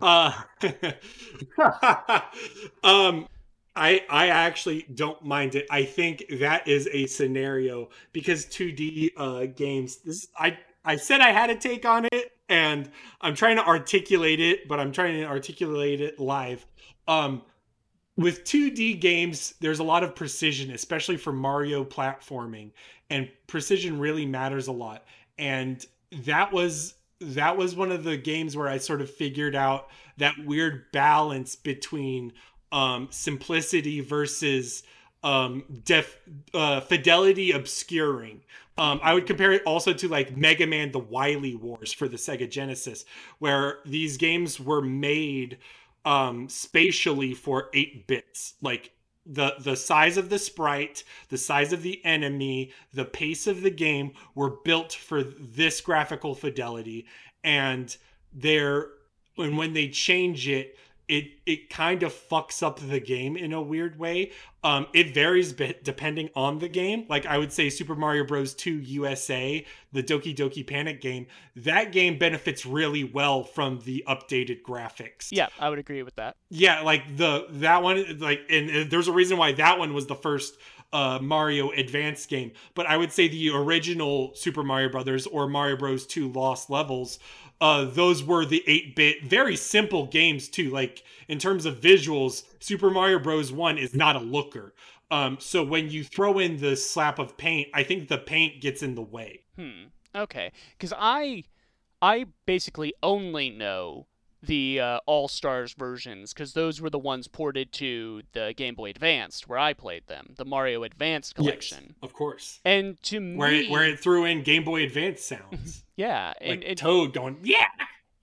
B: uh, (laughs) um, I I actually don't mind it. I think that is a scenario because 2D uh, games. This I I said I had a take on it, and I'm trying to articulate it, but I'm trying to articulate it live. Um, with 2D games, there's a lot of precision, especially for Mario platforming, and precision really matters a lot. And that was that was one of the games where I sort of figured out that weird balance between um, simplicity versus um, def uh, fidelity obscuring. Um, I would compare it also to like Mega Man: The Wily Wars for the Sega Genesis, where these games were made um, spatially for eight bits, like the the size of the sprite, the size of the enemy, the pace of the game were built for this graphical fidelity, and they're and when they change it, it it kind of fucks up the game in a weird way. Um, it varies bit depending on the game. Like I would say, Super Mario Bros. 2 USA, the Doki Doki Panic game, that game benefits really well from the updated graphics.
C: Yeah, I would agree with that.
B: Yeah, like the that one, like, and, there's a reason why that one was the first uh, Mario Advance game. But I would say the original Super Mario Brothers or Mario Bros. 2 Lost Levels, uh, those were the 8-bit, very simple games too. Like in terms of visuals, Super Mario Bros. 1 is not a looker. Um, so when you throw in the slap of paint, I think the paint gets in the way.
C: Hmm. Okay. Because I, I basically only know the uh, All Stars versions because those were the ones ported to the Game Boy Advanced where I played them, the Mario Advanced collection.
B: of course.
C: And to me,
B: Where it, where it threw in Game Boy Advance sounds, (laughs)
C: yeah,
B: like
C: and, and
B: Toad going, yeah.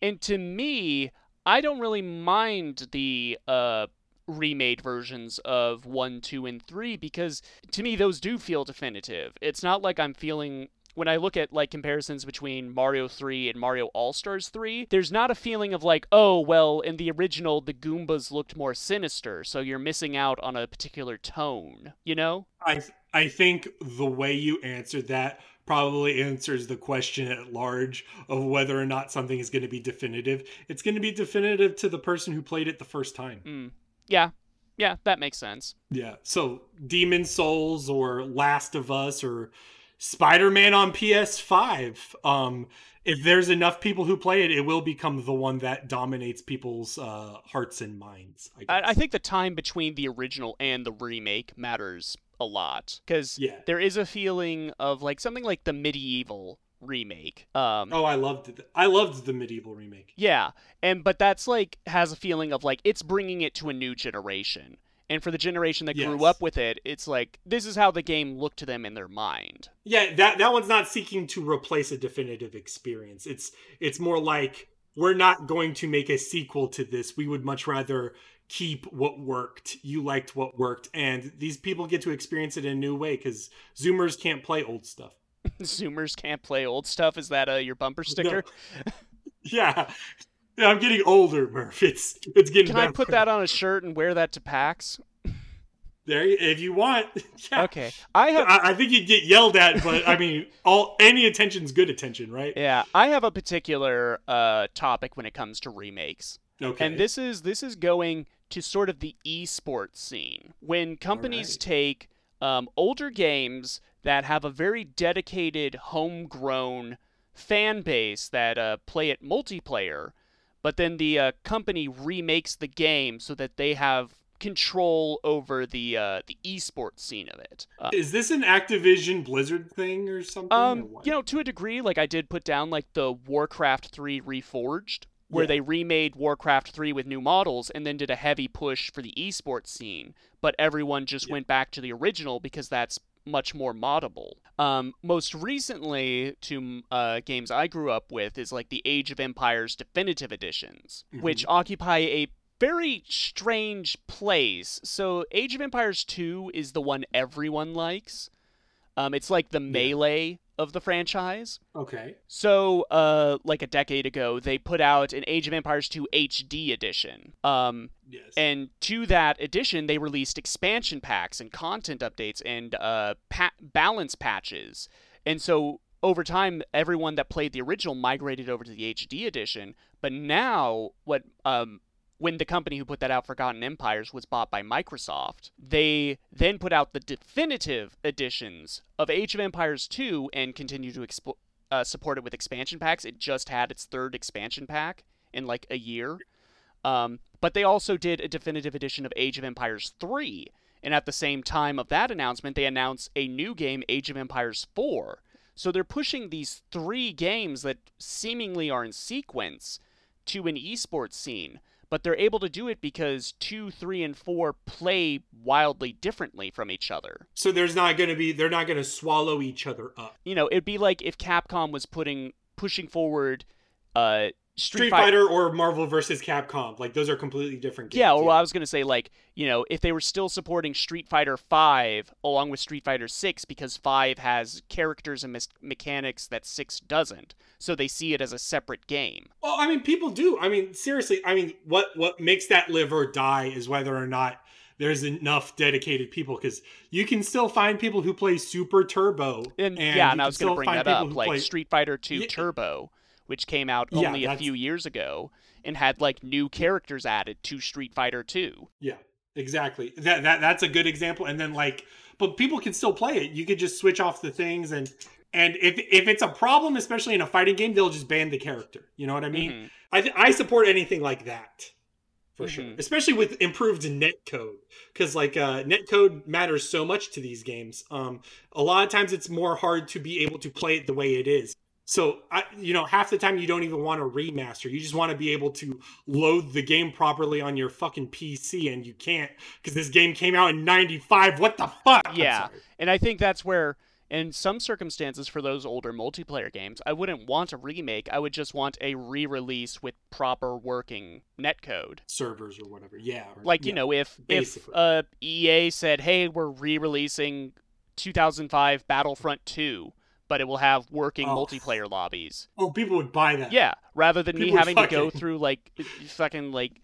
C: and to me, I don't really mind the uh remade versions of 1, 2 and 3 because to me those do feel definitive. It's not like I'm feeling when I look at like comparisons between Mario 3 and Mario All-Stars 3, there's not a feeling of like, oh, well, in the original the Goombas looked more sinister, so you're missing out on a particular tone, you know?
B: I I think the way you answered that probably answers the question at large of whether or not something is going to be definitive. It's going to be definitive to the person who played it the first time.
C: Mm. Yeah. Yeah, that makes sense.
B: Yeah. So Demon Souls or Last of Us or Spider-Man on PS5. Um if there's enough people who play it, it will become the one that dominates people's uh, hearts and minds. I, guess.
C: I, I think the time between the original and the remake matters a lot because
B: Yeah.
C: there is a feeling of like something like the MediEvil remake. Um,
B: Oh, I loved it. I loved the MediEvil remake.
C: yeah, and but that's like has a feeling of like it's bringing it to a new generation, and for the generation that grew up with it, it's like this is how the game looked to them in their mind.
B: Yeah, that that one's not seeking to replace a definitive experience. It's it's more like we're not going to make a sequel to this. We would much rather keep what worked. You liked what worked, and these people get to experience it in a new way because Zoomers can't play old stuff. (laughs)
C: Zoomers can't play old stuff. Is that uh, your bumper sticker? (laughs)
B: Yeah, Yeah, I'm getting older, Murph. It's it's getting.
C: Can I put that on a shirt and wear that to PAX?
B: there if you want? (laughs) Yeah.
C: Okay, I have
B: I, I think you'd get yelled at, but I mean, (laughs) all any attention's good attention, right?
C: yeah, I have a particular uh, topic when it comes to remakes.
B: Okay.
C: And this is this is going to sort of the esports scene when companies
B: Alright.
C: take um, older games that have a very dedicated homegrown fan base that uh, play it multiplayer, but then the uh, company remakes the game so that they have control over the uh, the esports scene of it. Uh,
B: Is this an Activision Blizzard thing or something?
C: um,
B: what?
C: you know, to a degree, like I did put down like the Warcraft 3 Reforged, where
B: Yeah.
C: they remade Warcraft 3 with new models and then did a heavy push for the esports scene, but everyone just
B: Yeah.
C: went back to the original because that's much more moddable. Um, most recently, to uh, games I grew up with, is like the Age of Empires Definitive Editions, which occupy a very strange place. So, Age of Empires 2 is the one everyone likes. Um, it's like the melee of the franchise.
B: okay.
C: So, uh, like a decade ago, they put out an Age of Empires 2 HD edition. Um,
B: Yes.
C: and to that edition, they released expansion packs and content updates and uh, pa- balance patches. And so, over time, everyone that played the original migrated over to the HD edition. But now, what um, when the company who put that out, Forgotten Empires, was bought by Microsoft, they then put out the definitive editions of Age of Empires 2 and continue to expo- uh, support it with expansion packs. It just had its third expansion pack in like a year. Um, but they also did a definitive edition of Age of Empires 3. And at the same time of that announcement, they announced a new game, Age of Empires 4. So they're pushing these three games that seemingly are in sequence to an esports scene. But they're able to do it because 2, 3, and 4 play wildly differently from each other.
B: so there's not going to be they're not going to swallow each other up.
C: You know, it'd be like if Capcom was putting pushing forward uh, Street,
B: Street
C: Fight-
B: Fighter or Marvel versus Capcom, like those are completely different games.
C: Yeah, well, I was gonna say like you know if they were still supporting Street Fighter Five along with Street Fighter Six because Five has characters and mechanics that Six doesn't, so they see it as a separate game.
B: Well, I mean, people do. I mean, seriously. I mean, what what makes that live or die is whether or not there's enough dedicated people. Because you can still find people who play Super Turbo,
C: And,
B: and
C: yeah, and I was gonna bring that up, like
B: play-
C: Street Fighter Two
B: Yeah.
C: Turbo, which came out
B: Yeah,
C: only a few years ago and had like new characters added to Street Fighter Two.
B: Yeah, exactly. That that that's a good example. And then like, but people can still play it. You could just switch off the things and. And if, if it's a problem, especially in a fighting game, they'll just ban the character. You know what I mean?
C: Mhm.
B: I th- I support anything like that for sure,
C: Mhm.
B: especially with improved net code because like uh, net code matters so much to these games. Um, a lot of times it's more hard to be able to play it the way it is. So I, you know, half the time you don't even want to remaster. You just want to be able to load the game properly on your fucking PC, and you can't because this game came out in '95. What the fuck?
C: Yeah, and I think that's where, in some circumstances, for those older multiplayer games, I wouldn't want a remake. I would just want a re-release with proper working netcode.
B: servers or whatever. Yeah, or-
C: Like you know, if if uh, EA said, "Hey, we're re-releasing 2005 Battlefront 2," but it will have working
B: Oh.
C: multiplayer lobbies.
B: oh, people would buy that.
C: Yeah, rather than me
B: People are
C: having to go through like fucking like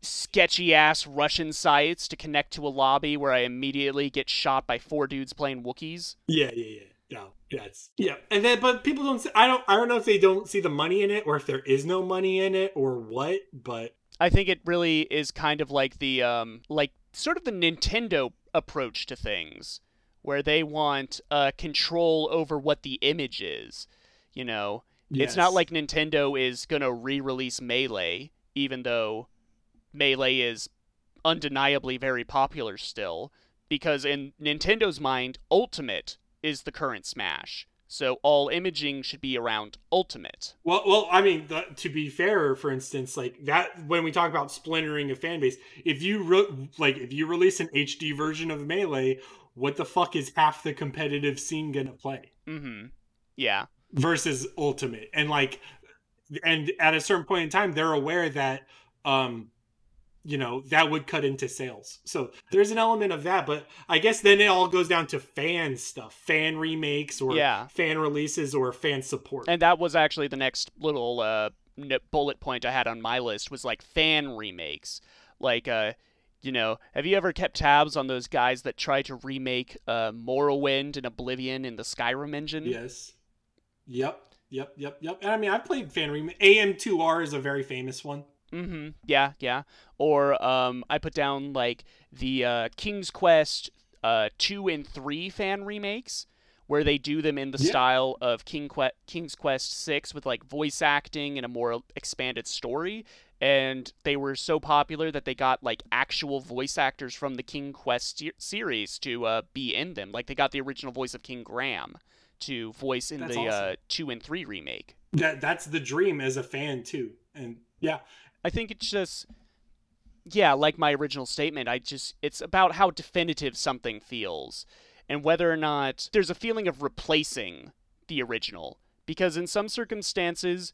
C: sketchy ass Russian sites to connect to a lobby where I immediately get shot by four dudes playing Wookiees.
B: Yeah, yeah, yeah. No, that's yeah. And then, but people don't. See, I don't. I don't know if they don't see the money in it, or if there is no money in it, or what. But
C: I think it really is kind of like the um like sort of the Nintendo approach to things where they want uh control over what the image is. You know, it's not like Nintendo is going to re-release Melee even though Melee is undeniably very popular still because in Nintendo's mind Ultimate is the current Smash. So all imaging should be around Ultimate.
B: Well, well, I mean, the, to be fair, for instance, like that when we talk about splintering a fan base, if you re- like if you release an HD version of Melee, what the fuck is half the competitive scene gonna play
C: Mhm. Yeah.
B: versus Ultimate? And like, and at a certain point in time, they're aware that, um, you know, that would cut into sales. So there's an element of that, but I guess then it all goes down to fan stuff, fan remakes or
C: Yeah.
B: fan releases or fan support.
C: And that was actually the next little uh, bullet point I had on my list was like fan remakes. Like, uh, you know, have you ever kept tabs on those guys that try to remake uh, Morrowind and Oblivion in the Skyrim engine?
B: Yes. Yep. Yep. Yep. Yep. And I mean, I've played fan remake. AM2R is a very famous one.
C: Mm-hmm. Yeah, yeah. Or um, I put down like the uh, King's Quest uh, two and three fan remakes, where they do them in the
B: Yeah.
C: style of King que- King's Quest six with like voice acting and a more expanded story. And they were so popular that they got like actual voice actors from the King Quest ser- series to uh, be in them. Like they got the original voice of King Graham to voice in
B: That's
C: the
B: awesome.
C: uh, two and three remake.
B: That that's the dream as a fan too. And yeah,
C: I think it's just yeah, like my original statement, I just it's about how definitive something feels and whether or not there's a feeling of replacing the original because in some circumstances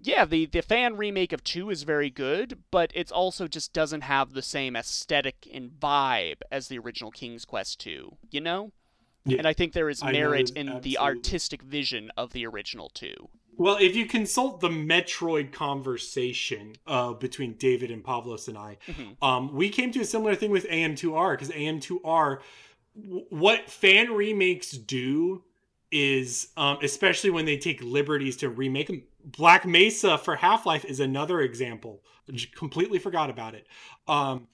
C: yeah, the, the fan remake of 2 is very good, but it also just doesn't have the same aesthetic and vibe as the original King's Quest 2, you know?
B: Yeah.
C: And I think there is merit in the artistic vision of the original 2.
B: Well, if you consult the Metroid conversation uh, between David and Pavlos and I,
C: Mhm.
B: um, we came to a similar thing with AM2R because AM2R, w- what fan remakes do is, um, especially when they take liberties to remake them. Black Mesa for Half Life is another example. Completely forgot about it. Um,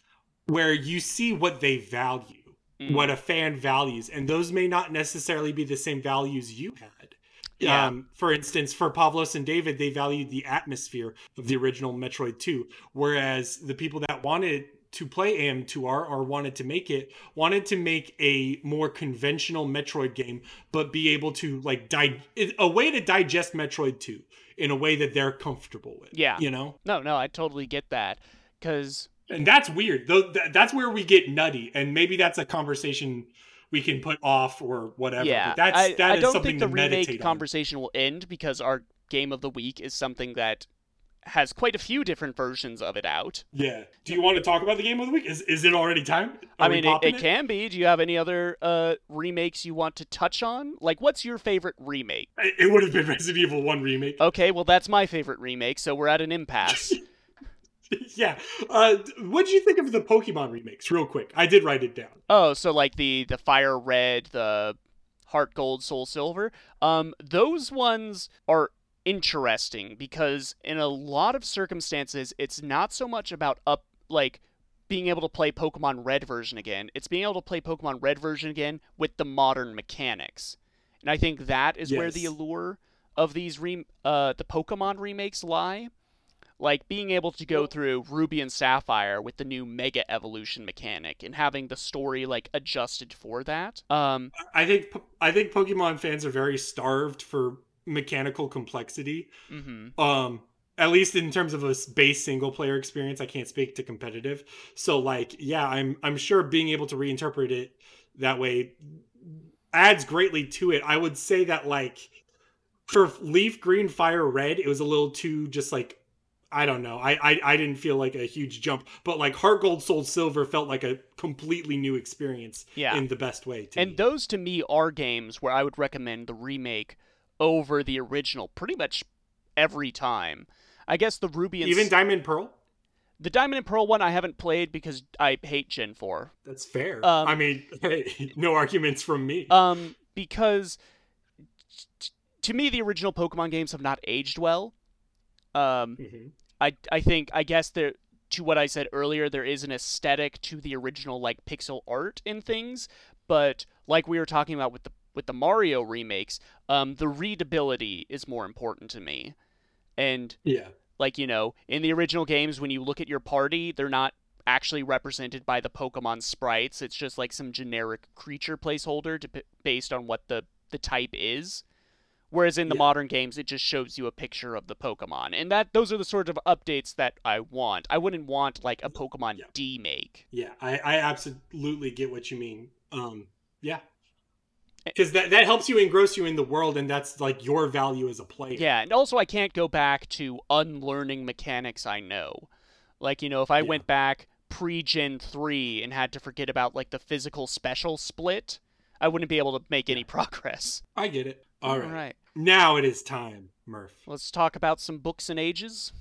B: where you see what they value,
C: Mm.
B: what a fan values, and those may not necessarily be the same values you had.
C: Yeah.
B: Um, for instance, for Pavlos and David, they valued the atmosphere of the original Metroid 2, whereas the people that wanted to play AM2R or wanted to make it wanted to make a more conventional Metroid game, but be able to like di- a way to digest Metroid 2 in a way that they're comfortable with.
C: Yeah.
B: you know,
C: No, no, I totally get that. Because
B: and that's weird. Though that's where we get nutty, and maybe that's a conversation we can put off or whatever.
C: Yeah,
B: but that's
C: I,
B: that
C: I
B: is
C: don't
B: something
C: think the remake
B: meditate on.
C: conversation will end because our game of the week is something that has quite a few different versions of it out.
B: Yeah. Do you want to talk about the game of the week? Is is it already time? Are
C: I mean, it, it can be. Do you have any other uh, remakes you want to touch on? Like, what's your favorite remake?
B: It would have been (laughs) Resident Evil One remake.
C: Okay, well, that's my favorite remake, so we're at an impasse. (laughs)
B: yeah. Uh, what did you think of the Pokemon remakes? Real quick, I did write it down.
C: oh, so like the the Fire Red, the Heart Gold, Soul Silver. Um, those ones are interesting because in a lot of circumstances, it's not so much about up like being able to play Pokemon Red version again. It's being able to play Pokemon Red version again with the modern mechanics, and I think that is where the allure of these re- uh the Pokemon remakes lie. Like being able to go through Ruby and Sapphire with the new Mega Evolution mechanic and having the story like adjusted for that. Um,
B: I think I think Pokemon fans are very starved for mechanical complexity.
C: mhm.
B: Um, at least in terms of a base single player experience, I can't speak to competitive. So like, yeah, I'm I'm sure being able to reinterpret it that way adds greatly to it. I would say that like for Leaf Green Fire Red, it was a little too just like I don't know. I, I I didn't feel like a huge jump, but like Heart Gold Soul Silver felt like a completely new experience
C: Yeah.
B: in the best way. To
C: And
B: me.
C: those to me are games where I would recommend the remake over the original pretty much every time. I guess the Ruby and
B: even
C: S-
B: Diamond Pearl.
C: the Diamond and Pearl one I haven't played because I hate Gen 4.
B: That's fair.
C: Um,
B: I mean, (laughs) hey, no arguments from me.
C: Um because t- to me the original Pokemon games have not aged well. Um
B: Mhm.
C: I I think I guess there to what I said earlier, there is an aesthetic to the original like pixel art in things, but like we were talking about with the with the Mario remakes, um, the readability is more important to me. And
B: Yeah.
C: like you know, in the original games, when you look at your party, they're not actually represented by the Pokemon sprites. It's just like some generic creature placeholder to, based on what the the type is. Whereas in the
B: Yeah.
C: modern games, it just shows you a picture of the Pokemon, and that those are the sort of updates that I want. I wouldn't want like a Pokemon
B: Yeah.
C: demake.
B: Yeah, I, I absolutely get what you mean. Um, yeah. Because that that helps you engross you in the world, and that's like your value as a player.
C: Yeah, and also I can't go back to unlearning mechanics I know. Like you know, if I
B: Yeah.
C: went back pre Gen three and had to forget about like the physical special split, I wouldn't be able to make any progress.
B: I get it. All right.
C: All right.
B: now it is time, Murph.
C: Let's talk about some books and ages.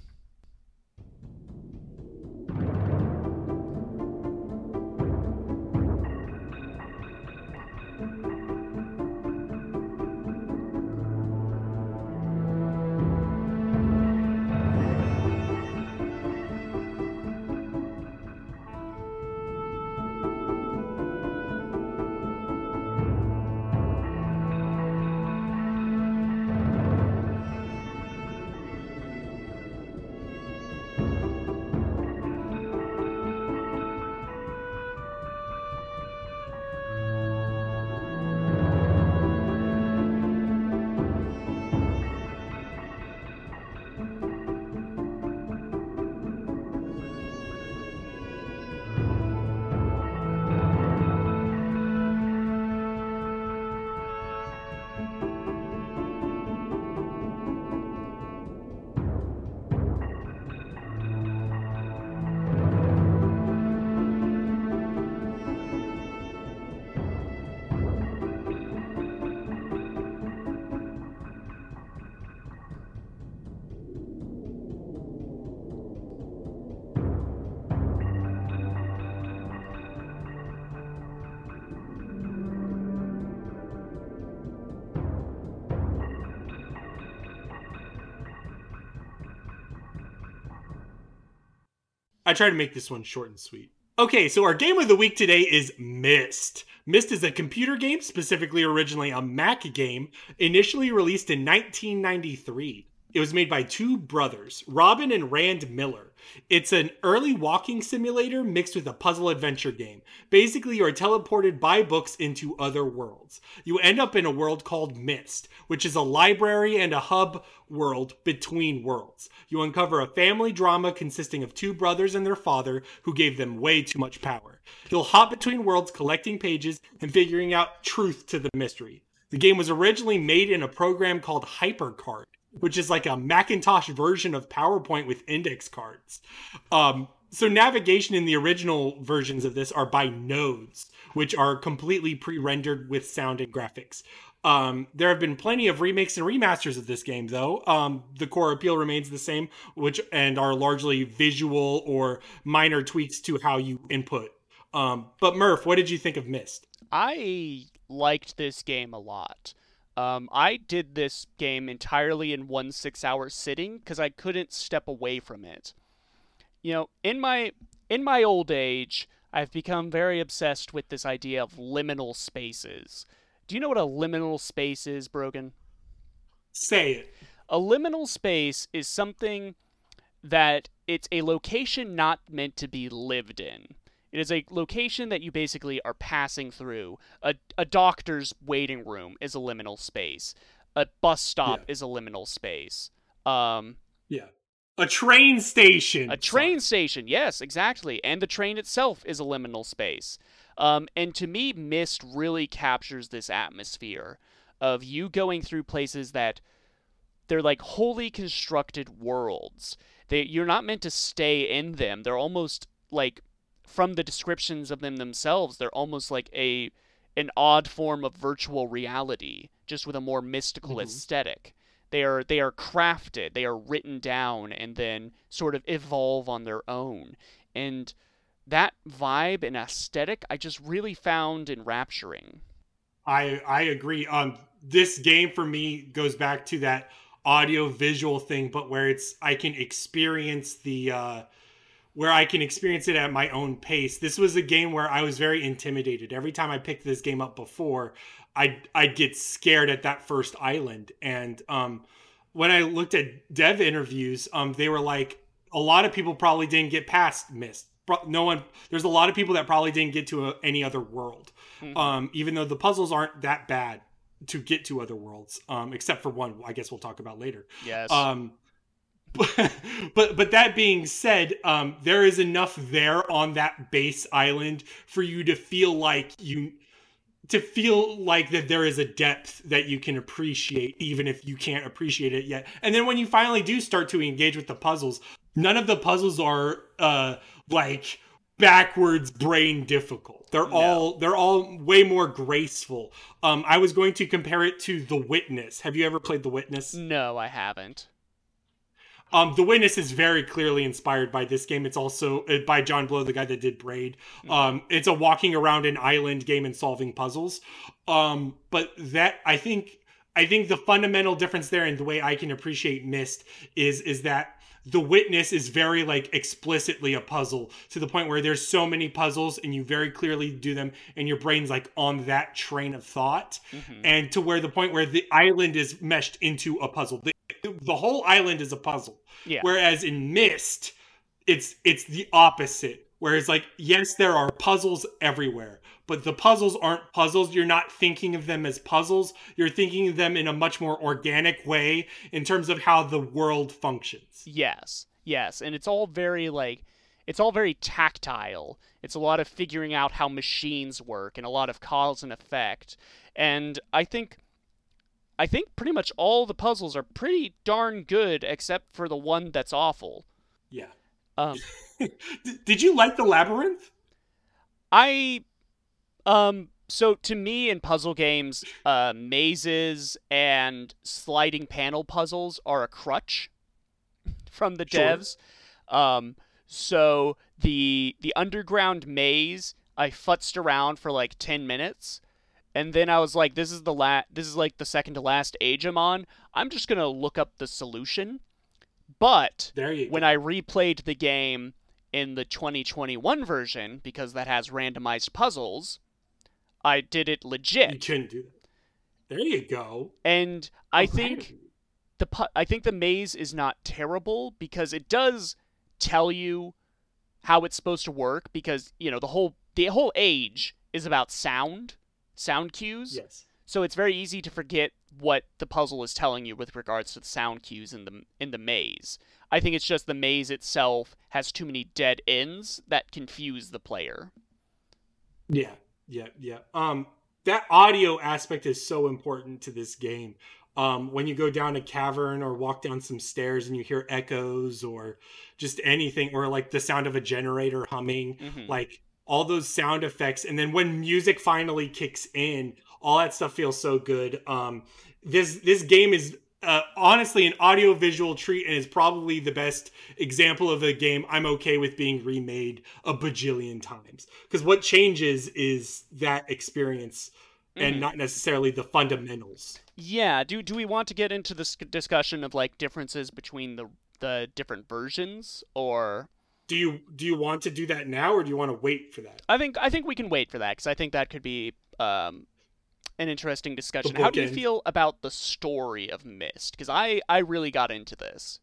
B: I try to make this one short and sweet. Okay, so our game of the week today is Myst. Myst is a computer game, specifically originally a Mac game, initially released in 1993. It was made by two brothers, Robin and Rand Miller. It's an early walking simulator mixed with a puzzle adventure game. Basically, you are teleported by books into other worlds. You end up in a world called Myst, which is a library and a hub world between worlds. You uncover a family drama consisting of two brothers and their father who gave them way too much power. You'll hop between worlds collecting pages and figuring out truth to the mystery. The game was originally made in a program called HyperCard which is like a Macintosh version of PowerPoint with index cards. Um, so navigation in the original versions of this are by nodes, which are completely pre-rendered with sound and graphics. Um, there have been plenty of remakes and remasters of this game, though. Um, the core appeal remains the same, which and are largely visual or minor tweaks to how you input. Um, but Murph, what did you think of Myst?
C: I liked this game a lot. Um, I did this game entirely in one six hour sitting because I couldn't step away from it. You know, in my in my old age, I've become very obsessed with this idea of liminal spaces. Do you know what a liminal space is, Brogan?
B: Say it.
C: A liminal space is something that it's a location not meant to be lived in. It is a location that you basically are passing through. A, a doctor's waiting room is a liminal space. A bus stop yeah. is a liminal space. Um,
B: yeah. A train station.
C: A train station, yes, exactly. And the train itself is a liminal space. Um, and to me, Myst really captures this atmosphere of you going through places that they're like wholly constructed worlds. They, you're not meant to stay in them. They're almost like from the descriptions of them themselves, they're almost like a an odd form of virtual reality, just with a more mystical mm-hmm. aesthetic. They are they are crafted, they are written down, and then sort of evolve on their own. And that vibe and aesthetic, I just really found enrapturing.
B: I I agree. Um, this game for me goes back to that audio visual thing, but where it's I can experience the uh, where I can experience it at my own pace. This was a game where I was very intimidated. Every time I picked this game up before, I'd, I'd get scared at that first island. And um, when I looked at dev interviews, um, they were like, a lot of people probably didn't get past Myst. No one, there's a lot of people that probably didn't get to a, any other world, mm-hmm. um, even though the puzzles aren't that bad to get to other worlds, um, except for one. I guess we'll talk about later.
C: Yes.
B: Um, (laughs) but but that being said, um, there is enough there on that base island for you to feel like you to feel like that there is a depth that you can appreciate even if you can't appreciate it yet. And then when you finally do start to engage with the puzzles, none of the puzzles are uh like backwards brain difficult. They're no. all they're all way more graceful. Um I was going to compare it to The Witness. Have you ever played The Witness?
C: No, I haven't.
B: Um, the Witness is very clearly inspired by this game. It's also uh, by John Blow, the guy that did Braid. Mm-hmm. Um, it's a walking around an island game and solving puzzles. Um, but that I think I think the fundamental difference there and the way I can appreciate Myst is is that the witness is very like explicitly a puzzle to the point where there's so many puzzles and you very clearly do them and your brain's like on that train of thought mm-hmm. and to where the point where the island is meshed into a puzzle the, the whole island is a puzzle.
C: Yeah.
B: Whereas in Myst it's it's the opposite. Whereas like yes, there are puzzles everywhere, but the puzzles aren't puzzles. You're not thinking of them as puzzles. You're thinking of them in a much more organic way in terms of how the world functions.
C: Yes. Yes, and it's all very like it's all very tactile. It's a lot of figuring out how machines work and a lot of cause and effect. And I think I think pretty much all the puzzles are pretty darn good, except for the one that's awful.
B: Yeah.
C: Um, (laughs)
B: Did you like the labyrinth?
C: I, um, so to me in puzzle games, uh, mazes and sliding panel puzzles are a crutch (laughs) from the sure. devs. Um, so the the underground maze, I futzed around for like ten minutes and then I was like, this is the la- this is like the second to last age I'm on. I'm just gonna look up the solution. But
B: when
C: go. I replayed the game, in the 2021 version, because that has randomized puzzles, I did it legit.
B: You couldn't do that. There you go.
C: And I think
B: proud of you.
C: the I think the maze is not terrible because it does tell you how it's supposed to work because you know the whole the whole age is about sound sound cues
B: yes.
C: so it's very easy to forget what the puzzle is telling you with regards to the sound cues in the in the maze i think it's just the maze itself has too many dead ends that confuse the player
B: Yeah, yeah, yeah. Um, that audio aspect is so important to this game. Um, when you go down a cavern or walk down some stairs and you hear echoes or just anything, or like the sound of a generator humming,
C: Mhm.
B: like all those sound effects, and then when music finally kicks in, all that stuff feels so good. Um, this this game is uh, honestly an audio visual treat and is probably the best example of a game I'm okay with being remade a bajillion times. Because what changes is that experience
C: Mhm.
B: and not necessarily the fundamentals.
C: yeah do do we want to get into this discussion of like differences between the the different versions or
B: Do you do you want to do that now or do you want to wait for that?
C: I think I think we can wait for that because I think that could be um, an interesting discussion. How do you feel about the story of Myst? Because I I really got into this.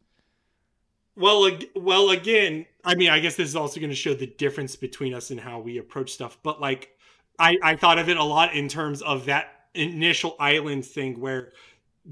B: Well, ag- well, again, I mean, I guess this is also going to show the difference between us and how we approach stuff. But like, I I thought of it a lot in terms of that initial island thing where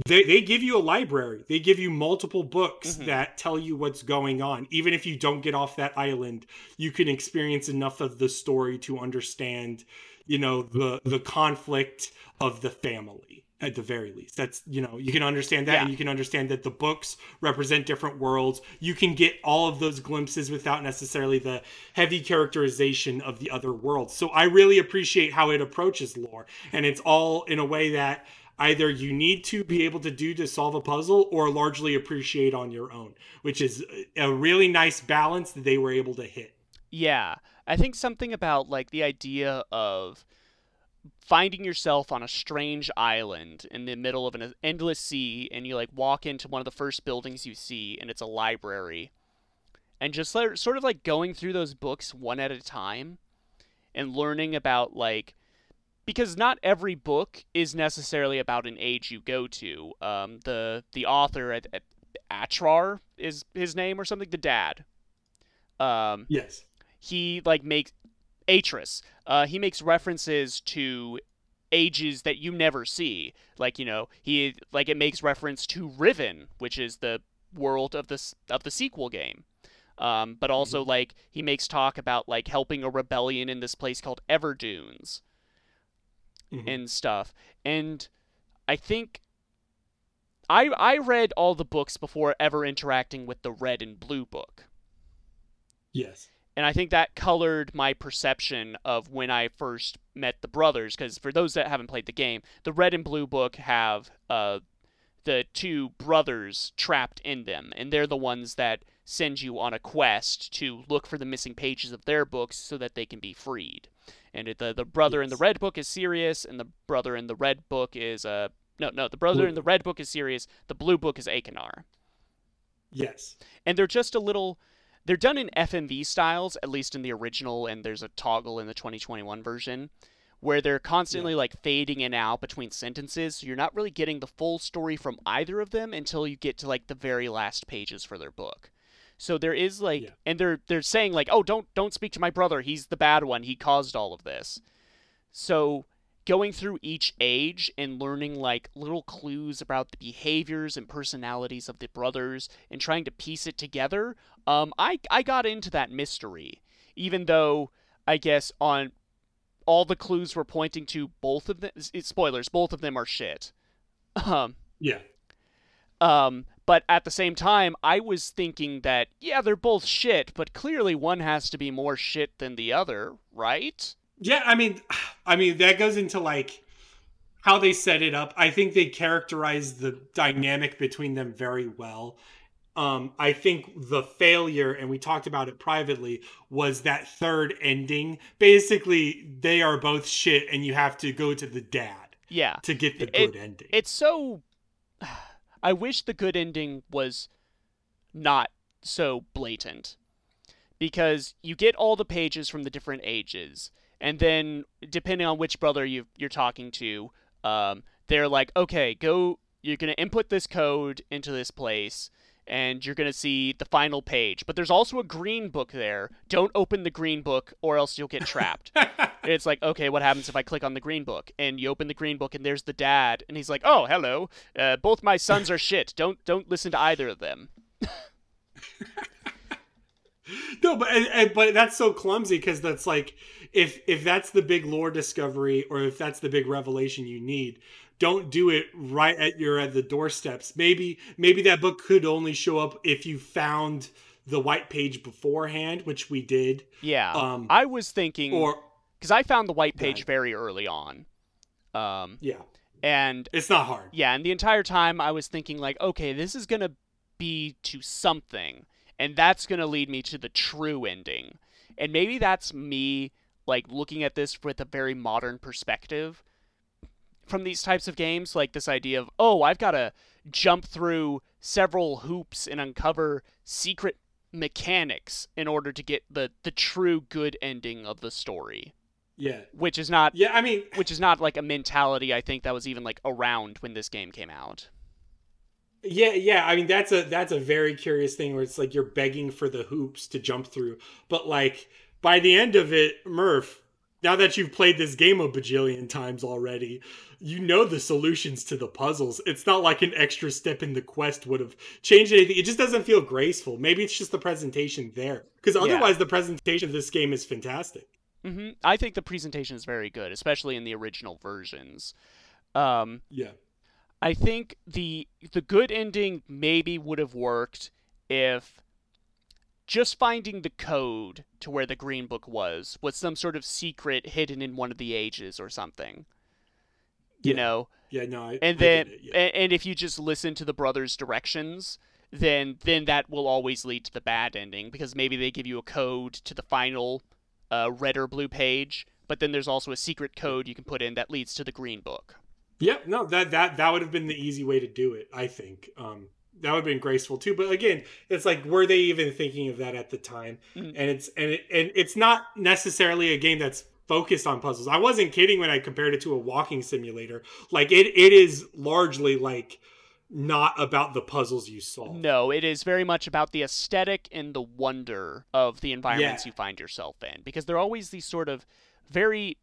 B: they they give you a library, they give you multiple books
C: Mhm.
B: that tell you what's going on. Even if you don't get off that island, you can experience enough of the story to understand, you know, the the conflict of the family at the very least. That's you know, you can understand that
C: Yeah.
B: and you can understand that the books represent different worlds. You can get all of those glimpses without necessarily the heavy characterization of the other worlds. So I really appreciate how it approaches lore. And it's all in a way that either you need to be able to do to solve a puzzle or largely appreciate on your own, which is a really nice balance that they were able to hit.
C: Yeah, I think something about like the idea of finding yourself on a strange island in the middle of an endless sea and you like walk into one of the first buildings you see and it's a library and just sort of like going through those books one at a time and learning about like because not every book is necessarily about an age you go to. Um, the the author at, at Atrus is his name or something? The dad. Um,
B: Yes.
C: He like makes Atrus. Uh, he makes references to ages that you never see. Like you know, he like it makes reference to Riven, which is the world of this of the sequel game. Um, but also like he makes talk about like helping a rebellion in this place called Everdunes
B: Mhm.
C: and stuff. And I think I I read all the books before ever interacting with the red and blue book.
B: Yes.
C: And I think that colored my perception of when I first met the brothers. Because for those that haven't played the game, the red and blue book have uh, the two brothers trapped in them, and they're the ones that send you on a quest to look for the missing pages of their books so that they can be freed. And the the brother in the red book is Sirrus, and the brother in the red book is uh no no the brother
B: Blue.
C: in the red book is Sirrus. The blue book is Achenar
B: Yes.
C: and they're just a little they're done in FMV styles at least in the original and there's a toggle in the 2021 version where they're constantly like fading in and out between sentences so you're not really getting the full story from either of them until you get to like the very last pages for their book. So there is like
B: Yeah.
C: and they're they're saying like oh don't don't speak to my brother. He's the bad one. He caused all of this. So going through each age and learning like little clues about the behaviors and personalities of the brothers and trying to piece it together um i i got into that mystery even though i guess on all the clues were pointing to both of them spoilers both of them are shit um
B: Yeah.
C: um, but at the same time, I was thinking that, yeah, they're both shit, but clearly one has to be more shit than the other, right?
B: Yeah, I mean, (sighs) I mean that goes into like how they set it up. I think they characterize the dynamic between them very well. Um, I think the failure, and we talked about it privately, was that third ending. Basically, they are both shit, and you have to go to the dad
C: Yeah.
B: to get the
C: It-
B: good ending.
C: It's so. (sighs) I wish the good ending was not so blatant. because you get all the pages from the different ages, and then depending on which brother you you're talking to, um, they're like, okay, go. You're gonna input this code into this place, and you're gonna see the final page. But there's also a green book there. Don't open the green book, or else you'll get trapped. (laughs) it's like, okay, what happens if I click on the green book? And you open the green book, and there's the dad, and he's like, oh, hello. Uh, both my sons are shit. Don't don't listen to either of them. (laughs)
B: no, but and, and, but that's so clumsy because that's like if if that's the big lore discovery or if that's the big revelation you need, don't do it right at your at the doorsteps. Maybe maybe that book could only show up if you found the white page beforehand, which we did.
C: Yeah, um, I was thinking,
B: or
C: because I found the white page very early on.
B: Um, yeah,
C: and
B: it's not hard.
C: Yeah, and the entire time I was thinking like, okay, this is gonna be to something and that's going to lead me to the true ending. And maybe that's me like looking at this with a very modern perspective from these types of games, like this idea of, oh, I've got to jump through several hoops and uncover secret mechanics in order to get the the true good ending of the story.
B: Yeah.
C: Which is not
B: Yeah, I mean
C: which is not like a mentality I think that was even like around when this game came out.
B: Yeah, yeah. I mean, that's a that's a very curious thing where it's like you're begging for the hoops to jump through, but like by the end of it, Murph, now that you've played this game a bajillion times already, you know the solutions to the puzzles. It's not like an extra step in the quest would have changed anything. It just doesn't feel graceful. Maybe it's just the presentation there, because otherwise, yeah. the presentation of this game is fantastic.
C: Mm-hmm. I think the presentation is very good, especially in the original versions. Um,
B: yeah.
C: I think the the good ending maybe would have worked if just finding the code to where the green book was was some sort of secret hidden in one of the ages or something. You
B: yeah.
C: know.
B: Yeah, no. I,
C: and
B: I
C: then
B: yeah.
C: and if you just listen to the brothers' directions, then then that will always lead to the bad ending because maybe they give you a code to the final uh, red or blue page, but then there's also a secret code you can put in that leads to the green book.
B: Yeah, no, that that that would have been the easy way to do it. I think um, that would have been graceful too. But again, it's like were they even thinking of that at the time? Mm-hmm. And it's and it, and it's not necessarily a game that's focused on puzzles. I wasn't kidding when I compared it to a walking simulator. Like it it is largely like not about the puzzles you solve.
C: No, it is very much about the aesthetic and the wonder of the environments yeah. you find yourself in because they're always these sort of very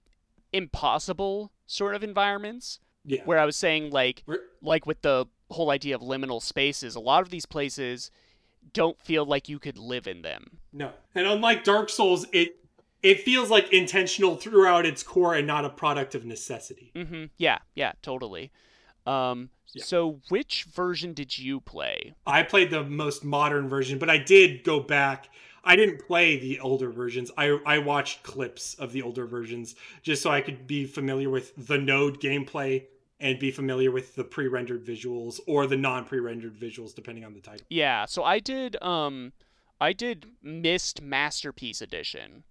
C: impossible sort of environments
B: yeah.
C: Where I was saying like We're... like with the whole idea of liminal spaces, a lot of these places don't feel like you could live in them.
B: No. And unlike Dark Souls, it it feels like intentional throughout its core and not a product of necessity.
C: Mm-hmm. Yeah, yeah, totally. Um, yeah. So, which version did you play?
B: I played the most modern version, but I did go back I didn't play the older versions. I I watched clips of the older versions just so I could be familiar with the node gameplay and be familiar with the pre-rendered visuals or the non-pre-rendered visuals depending on the title.
C: Yeah, so I did um I did Myst Masterpiece Edition.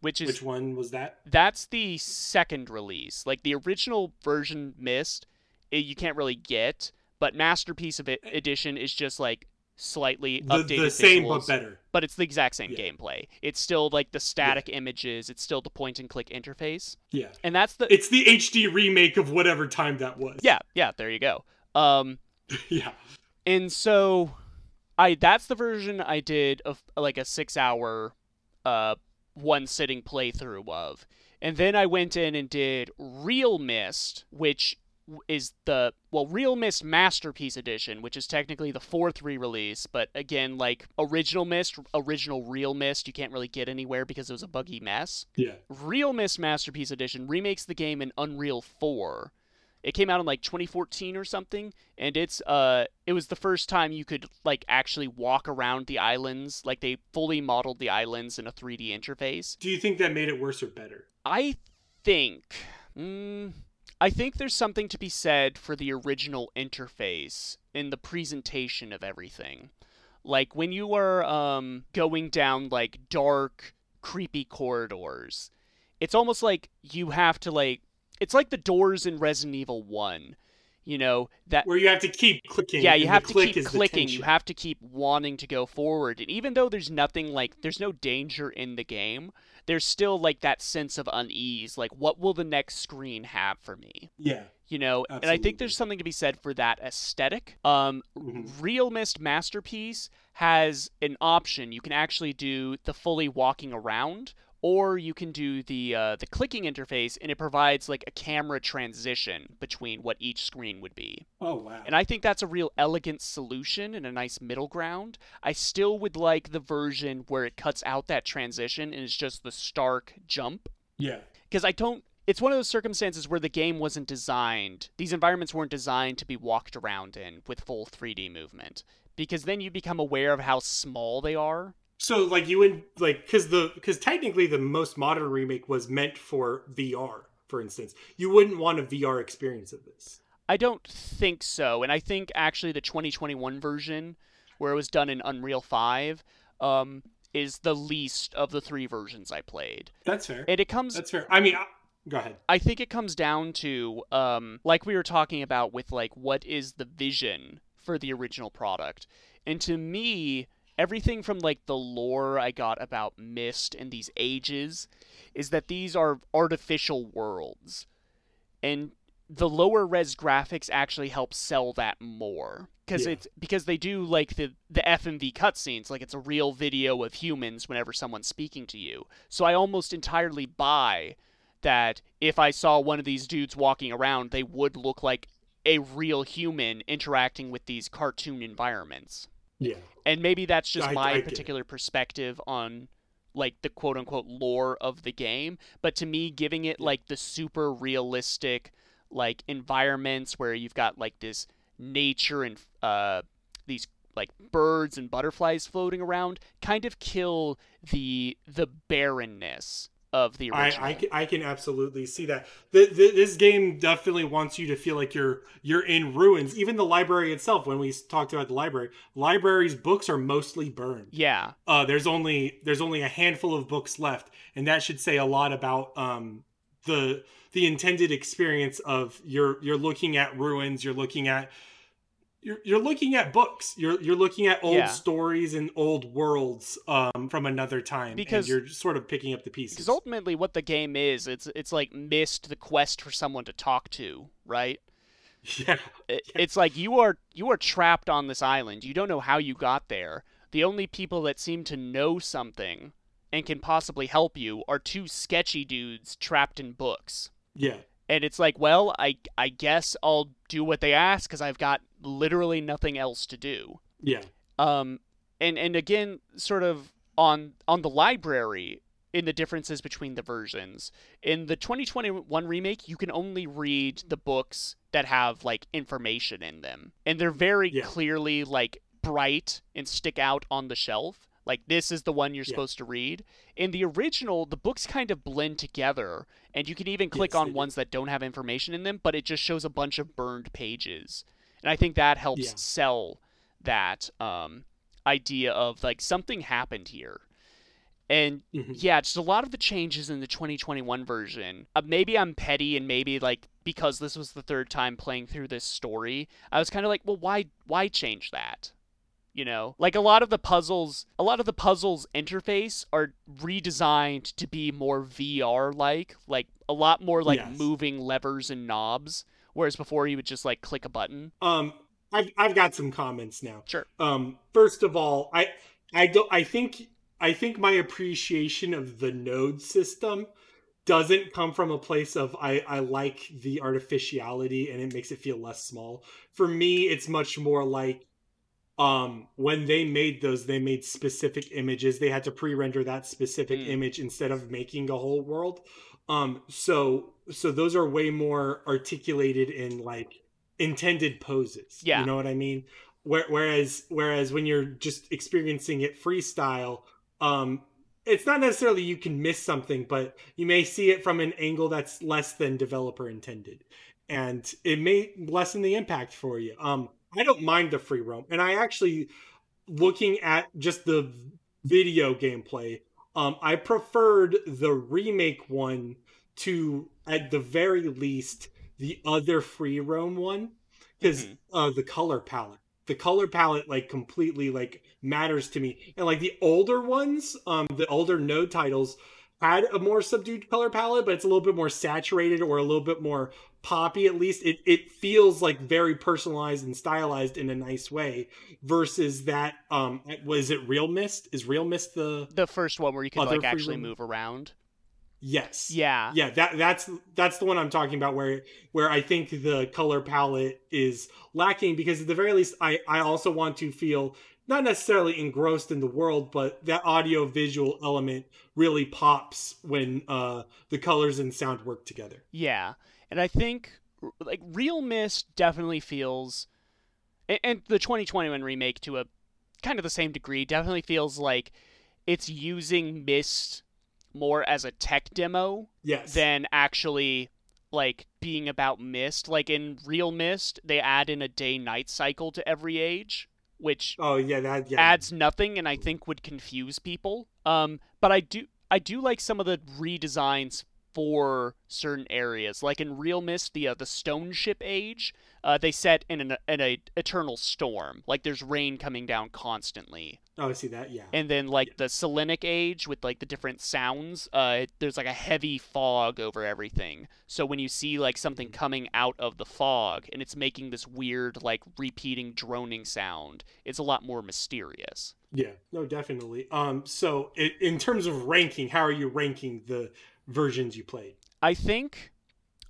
C: Which is
B: Which one was that?
C: That's the second release. Like the original version Myst, it, you can't really get, but Masterpiece of it, Edition is just like slightly
B: the,
C: updated
B: the same
C: visuals,
B: but better.
C: but it's the exact same yeah. gameplay. It's still like the static yeah. images it's still the point and click interface.
B: Yeah.
C: And that's the
B: it's the hd remake of whatever time that was.
C: Yeah yeah there you go. Um (laughs)
B: yeah.
C: and so i that's the version i did of like a six hour uh one sitting playthrough of. And then i went in and did real Myst which is the well real Myst masterpiece edition which is technically the fourth re-release but again like original Myst original real Myst you can't really get anywhere because it was a buggy mess.
B: Yeah.
C: Real Myst masterpiece edition remakes the game in unreal 4 it came out in like 2014 or something and it's uh it was the first time you could like actually walk around the islands like they fully modeled the islands in a 3d interface.
B: Do you think that made it worse or better?
C: I think mm, I think there's something to be said for the original interface in the presentation of everything. Like when you are um, going down like dark, creepy corridors, it's almost like you have to like it's like the doors in Resident Evil 1. You know that
B: where you have to keep clicking.
C: yeah, you have to keep clicking. You have to keep wanting to go forward. And even though there's nothing like there's no danger in the game, there's still like that sense of unease. Like, what will the next screen have for me?
B: Yeah.
C: You know, and I think there's something to be said for that aesthetic. Um,
B: Mhm.
C: Real Myst Masterpiece has an option. You can actually do the fully walking around, or you can do the uh, the clicking interface, and it provides like a camera transition between what each screen would be.
B: Oh wow.
C: And I think that's a real elegant solution and a nice middle ground. I still would like the version where it cuts out that transition and it's just the stark jump
B: yeah.
C: because I don't. It's one of those circumstances where the game wasn't designed. These environments weren't designed to be walked around in with full 3D movement. Because then you become aware of how small they are.
B: So like you would like because the because technically the most modern remake was meant for VR, for instance. You wouldn't want a VR experience of this.
C: I don't think so, and I think actually the 2021 version, where it was done in Unreal 5, um, is the least of the three versions I played.
B: That's fair.
C: And it comes
B: That's fair. I mean, I, go ahead.
C: I think it comes down to, um, like we were talking about with like what is the vision for the original product, and to me, everything from like the lore I got about Myst and these ages, is that these are artificial worlds, and the lower res graphics actually help sell that more because
B: Yeah.
C: it's because they do like the the FMV cutscenes like it's a real video of humans whenever someone's speaking to you. So I almost entirely buy that if I saw one of these dudes walking around, they would look like a real human interacting with these cartoon environments.
B: Yeah.
C: And maybe that's just
B: I-
C: my
B: I
C: particular perspective on like the quote unquote lore of the game, but to me giving it like the super realistic like environments where you've got like this nature and uh these like birds and butterflies floating around kind of kill the the barrenness of the
B: I,
C: original.
B: I, can- I can absolutely see that. The, the, this game definitely wants you to feel like you're you're in ruins. Even the library itself. When we talked about the library, libraries' books are mostly burned.
C: yeah.
B: Uh, there's only there's only a handful of books left, and that should say a lot about um, the the intended experience of you're you're looking at ruins. You're looking at you're, you're looking at books. You're you're looking at old
C: Yeah.
B: stories and old worlds um, from another time,
C: Because-
B: and you're sort of picking up the pieces.
C: Because ultimately, what the game is, it's it's like missed the quest for someone to talk to, right? (laughs)
B: yeah,
C: It, it's like you are you are trapped on this island. You don't know how you got there. The only people that seem to know something and can possibly help you are two sketchy dudes trapped in books.
B: yeah,
C: And it's like, well, I I guess I'll do what they ask because I've got literally nothing else to do.
B: yeah,
C: um and and again sort of on on the library in the differences between the versions in the 2021 remake you can only read the books that have like information in them and they're very
B: Yeah.
C: clearly like bright and stick out on the shelf like this is the one you're
B: Yeah.
C: supposed to read in the original the books kind of blend together and you can even click
B: Yes,
C: on
B: they do.
C: ones that don't have information in them but it just shows a bunch of burned pages and i think that helps
B: Yeah.
C: sell that um, idea of like something happened here. And
B: Mhm.
C: yeah, just a lot of the changes in the 2021 version. Uh, maybe I'm petty, and maybe like because this was the third time playing through this story, I was kind of like, well, why why change that? You know, like a lot of the puzzles, a lot of the puzzles interface are redesigned to be more VR like, like a lot more like
B: Yes.
C: moving levers and knobs, whereas before you would just like click a button.
B: Um, I've I've got some comments now.
C: Sure.
B: Um, first of all, I I don't I think I think my appreciation of the node system doesn't come from a place of I I like the artificiality and it makes it feel less small. For me, it's much more like um when they made those they made specific images. They had to pre-render that specific
C: Mm.
B: image instead of making a whole world. Um so so those are way more articulated in like intended poses.
C: Yeah.
B: you know what i mean? Where, whereas whereas when you're just experiencing it freestyle um it's not necessarily you can miss something but you may see it from an angle that's less than developer intended. And it may lessen the impact for you. Um i don't mind the free roam and i actually looking at just the video gameplay um i preferred the remake one to at the very least the other free roam one because
C: Mhm.
B: uh, the color palette. The color palette like completely like matters to me, and like the older ones, um, the older node titles had a more subdued color palette, but it's a little bit more saturated or a little bit more poppy. At least it it feels like very personalized and stylized in a nice way. Versus that, um, was it Real Myst? Is Real Myst the
C: The first one where you can like actually move around.
B: yes?
C: Yeah.
B: yeah that that's that's the one i'm talking about where where i think the color palette is lacking because at the very least i i also want to feel not necessarily engrossed in the world but that audio visual element really pops when uh the colors and sound work together.
C: Yeah, and I think like Real Myst definitely feels, and, the 2021 remake to a kind of the same degree definitely feels like it's using Myst more as a tech demo
B: yes.
C: than actually like being about Myst. Like in Real Myst, they add in a day-night cycle to every age, which
B: oh yeah that yeah
C: adds nothing and I think would confuse people. Um, but I do I do like some of the redesigns for certain areas. Like in Real Myst, the uh, the Stone Ship Age, uh, they set in an in a eternal storm. Like there's rain coming down constantly.
B: oh i see that yeah
C: And then like the Selenitic Age with like the different sounds, uh, there's like a heavy fog over everything. So when you see like something coming out of the fog and it's making this weird like repeating droning sound, it's a lot more mysterious.
B: yeah no definitely um so in, in terms of ranking how are you ranking the versions you played
C: I think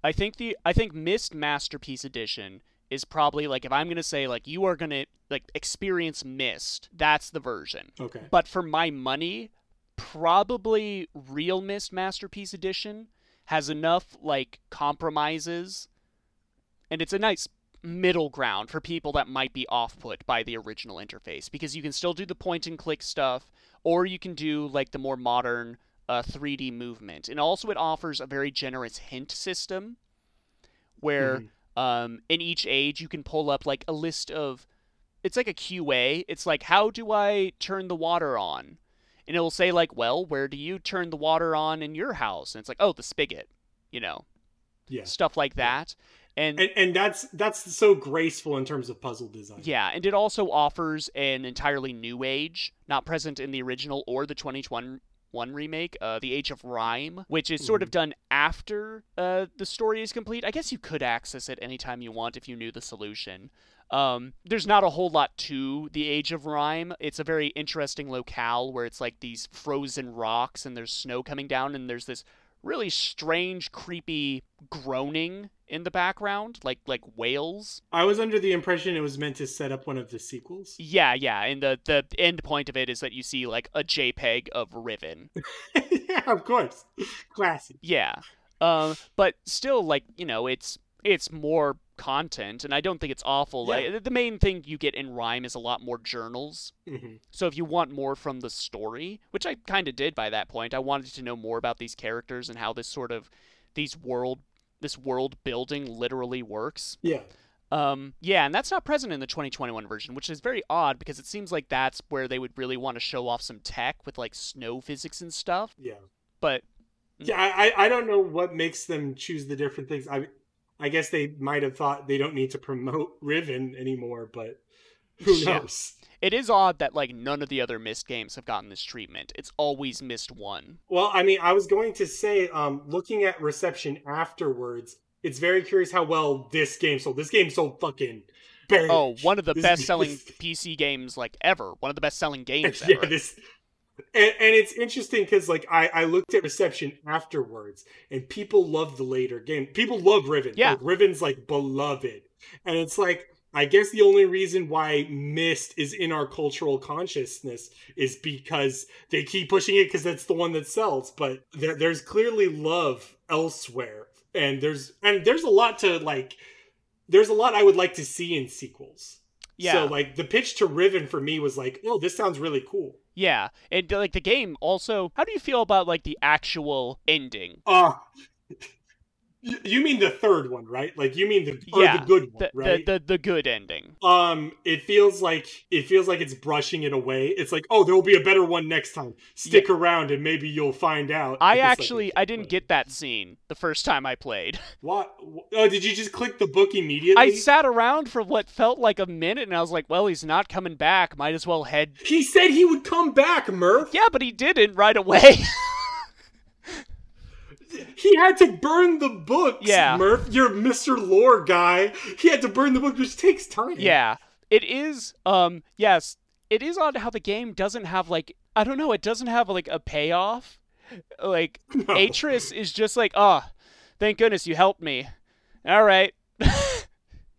C: I think the I think Myst Masterpiece Edition is probably like if I'm gonna say like you are gonna like experience Myst, that's the version.
B: okay
C: But for my money, probably Real Myst Masterpiece Edition has enough like compromises and it's a nice middle ground for people that might be off put by the original interface because you can still do the point and click stuff or you can do like the more modern uh, 3D movement. And also, it offers a very generous hint system where
B: Mhm.
C: um, in each age you can pull up like a list of. It's like a QA. It's like, how do I turn the water on? And it'll say, like, well, where do you turn the water on in your house? And it's like, oh, the spigot, you know,
B: yeah
C: stuff like that. And,
B: and and that's that's so graceful in terms of puzzle design
C: yeah, and it also offers an entirely new age, not present in the original or the 2021 remake, uh, the Age of Rime, which is sort of done after uh, the story is complete. I guess you could access it anytime you want if you knew the solution. Um, there's not a whole lot to the Age of Rime. It's a very interesting locale where it's like these frozen rocks and there's snow coming down and there's this really strange, creepy groaning in the background, like like whales.
B: I was under the impression it was meant to set up one of the sequels.
C: Yeah, yeah, and the the end point of it is that you see like a JPEG of Riven. (laughs)
B: yeah, of course. Classy.
C: Yeah. Um, but still, like you know, it's it's more content, and I don't think it's awful.
B: Yeah.
C: Like the main thing you get in Rime is a lot more journals.
B: mm-hmm.
C: So if you want more from the story, which I kind of did by that point, I wanted to know more about these characters and how this sort of these world this world building literally works.
B: Yeah.
C: Um, yeah, and that's not present in the 2021 version, which is very odd because it seems like that's where they would really want to show off some tech with like snow physics and stuff.
B: Yeah.
C: But
B: Yeah, I, I I don't know what makes them choose the different things. I I guess they might have thought they don't need to promote (laughs) Riven anymore, but who
C: Yeah.
B: knows?
C: it is odd that like none of the other Myst games have gotten this treatment. It's always Myst one.
B: Well, I mean, I was going to say, um, looking at reception afterwards, it's very curious how well this game sold. This game sold fucking.
C: Oh, one of the best selling PC games like ever. One of the best selling games
B: yeah,
C: ever.
B: this and, and it's interesting because like I, I looked at reception afterwards and people love the later game people love riven
C: Yeah.
B: like, riven's like beloved and it's like i guess the only reason why Myst is in our cultural consciousness is because they keep pushing it because that's the one that sells but there, there's clearly love elsewhere and there's and there's a lot to like there's a lot i would like to see in sequels
C: Yeah.
B: so like the pitch to Riven for me was like, oh, this sounds really cool.
C: Yeah, and like the game also. How do you feel about like the actual ending?
B: Y- You mean the third one, right? Like you mean the
C: Yeah,
B: the good one,
C: The,
B: right?
C: the, the the good ending.
B: um, it feels like it feels like it's brushing it away. It's like, oh, there will be a better one next time. Stick around and maybe you'll find out.
C: I
B: It's like,
C: actually I didn't get that scene the first time I played. (laughs)
B: What? Oh, did you just click the book immediately?
C: I sat around for what felt like a minute and I was like, well, he's not coming back. Might as well head.
B: he said he would come back, Murph.
C: Yeah, but he didn't right away. (laughs)
B: He had to burn the books.
C: Yeah.
B: Murph, you're Mr. Lore guy. He had to burn the book, which takes time.
C: yeah. It is um yes, it is odd how the game doesn't have like I don't know, it doesn't have like a payoff. Like (laughs)
B: No.
C: Atrus is just like, "Oh, thank goodness you helped me." All right. (laughs) you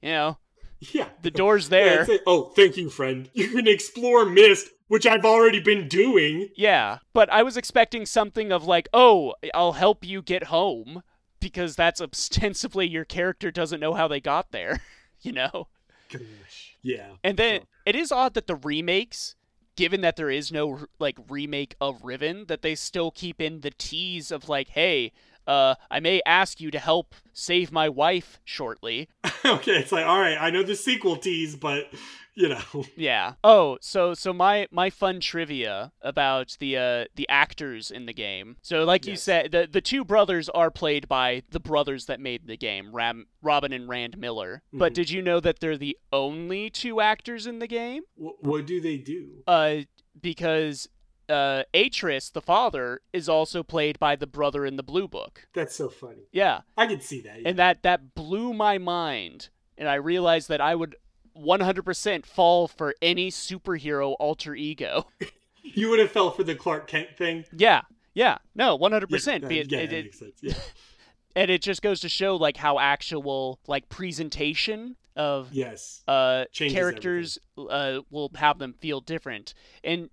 C: know,
B: Yeah.
C: the door's there.
B: like, oh, thank you, friend. You can explore Myst, which I've already been doing.
C: Yeah, but I was expecting something of like, "Oh, I'll help you get home," because that's ostensibly your character doesn't know how they got there, (laughs) you know.
B: Gosh. Yeah.
C: And then it is odd that the remakes, given that there is no like remake of Riven, that they still keep in the tease of like, "Hey, uh, I may ask you to help save my wife shortly." (laughs)
B: okay, it's like, all right, I know the sequel tease, but you know, (laughs)
C: Yeah. Oh, so so my my fun trivia about the uh the actors in the game. So like you said, the the two brothers are played by the brothers that made the game, Ram, Robyn and Rand Miller. But
B: Mhm.
C: did you know that they're the only two actors in the game?
B: what, what do they do?
C: Uh, because uh Atrus, the father, is also played by the brother in the Blue Book.
B: That's so funny.
C: Yeah,
B: I can see that. yeah.
C: and that that blew my mind, and I realized that I would. 100% fall for any superhero alter ego. (laughs)
B: you would have fell for the Clark Kent thing.
C: Yeah, yeah, no, one hundred
B: Yeah,
C: percent.
B: that-
C: Be it,
B: yeah,
C: it, it-
B: makes sense. Yeah. (laughs)
C: and it just goes to show like how actual like presentation of
B: Yes.
C: uh
B: Changes
C: characters uh will have them feel different. And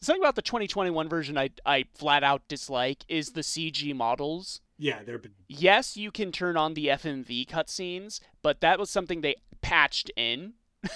C: something about the 2021 version I I flat out dislike is the CG models.
B: Yeah, they're been.
C: Yes, you can turn on the FMV cutscenes, but that was something they patched in. (laughs)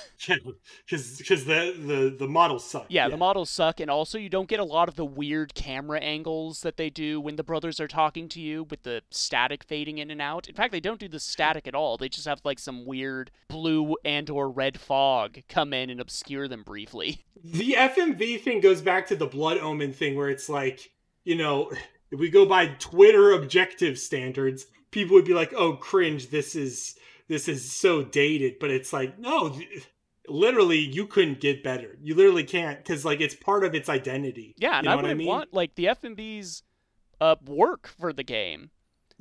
B: Because because the, the the models suck.
C: Yeah, the models suck, and also you don't get a lot of the weird camera angles that they do when the brothers are talking to you with the static fading in and out. In fact, they don't do the static at all. They just have like some weird blue and or red fog come in and obscure them briefly.
B: The FMV thing goes back to the Blood Omen thing, where it's like, you know, if we go by Twitter objective standards, people would be like, "Oh, cringe! This is this is so dated." But it's like, no, literally, you couldn't get better. You literally can't because like it's part of its identity.
C: Yeah, and
B: you know
C: I
B: what
C: would
B: I mean?
C: want like the FMVs uh work for the game.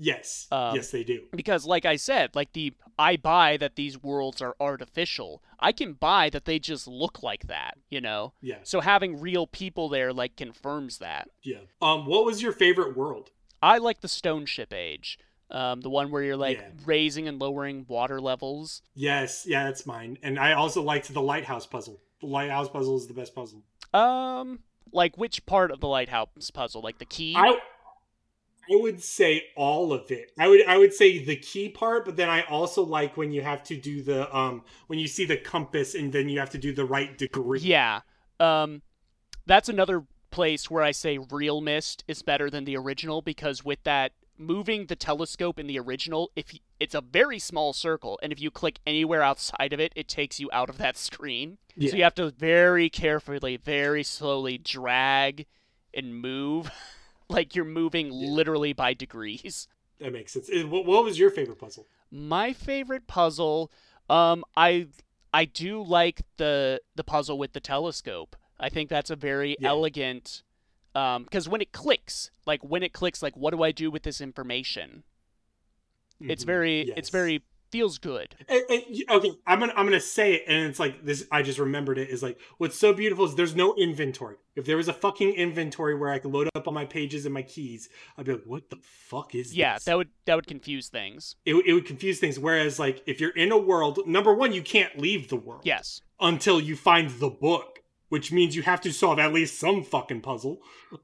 B: Yes,
C: Um,
B: yes, they do.
C: because like i said like the i buy that these worlds are artificial i can buy that they just look like that you know
B: Yeah,
C: so having real people there like confirms that
B: yeah. Um, what was your favorite world?
C: i like the stone ship age um, the one where you're like
B: Yeah.
C: raising and lowering water levels
B: Yes, yeah, that's mine. And I also liked the lighthouse puzzle. The lighthouse puzzle is the best puzzle.
C: um like which part of the lighthouse puzzle like the key
B: I I would say all of it. I would I would say the key part, but then I also like when you have to do the um when you see the compass and then you have to do the right degree.
C: yeah um that's another place where i say real Myst is better than the original because with that moving the telescope in the original if it's a very small circle and if you click anywhere outside of it it takes you out of that screen
B: Yeah.
C: so you have to very carefully very slowly drag and move (laughs) like you're moving literally by degrees
B: That makes sense. What, what was your favorite puzzle?
C: my favorite puzzle um i i do like the the puzzle with the telescope i think that's a very
B: Yeah.
C: elegant um because when it clicks like when it clicks like what do i do with this information it's
B: Mhm.
C: very
B: Yes.
C: it's very feels good
B: And- and okay, I'm gonna I'm gonna say it, and it's like this. I just remembered it. Is like what's so beautiful is there's no inventory. If there was a fucking inventory where I could load up all my pages and my keys, I'd be like, what the fuck is
C: yeah
B: this?
C: that would that would confuse things
B: it, it would confuse things. Whereas like if you're in a world, number one, you can't leave the world.
C: yes
B: until you find the book, which means you have to solve at least some fucking puzzle.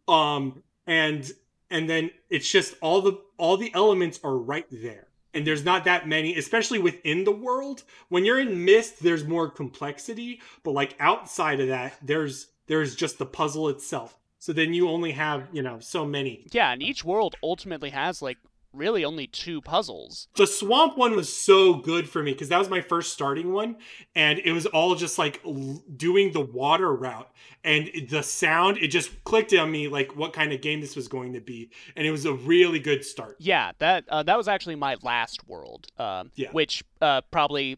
B: Um and and then it's just all the all the elements are right there. And there's not that many, especially within the world. When you're in Myst, there's more complexity, but like outside of that, there's there's just the puzzle itself. So then you only have, you know, so many.
C: yeah and each world ultimately has like really only two puzzles.
B: The swamp one was so good for me because that was my first starting one, and it was all just like l- doing the water route, and the sound it just clicked on me like what kind of game this was going to be, and it was a really good start.
C: Yeah, that uh, that was actually my last world, um,
B: Yeah.
C: which uh, probably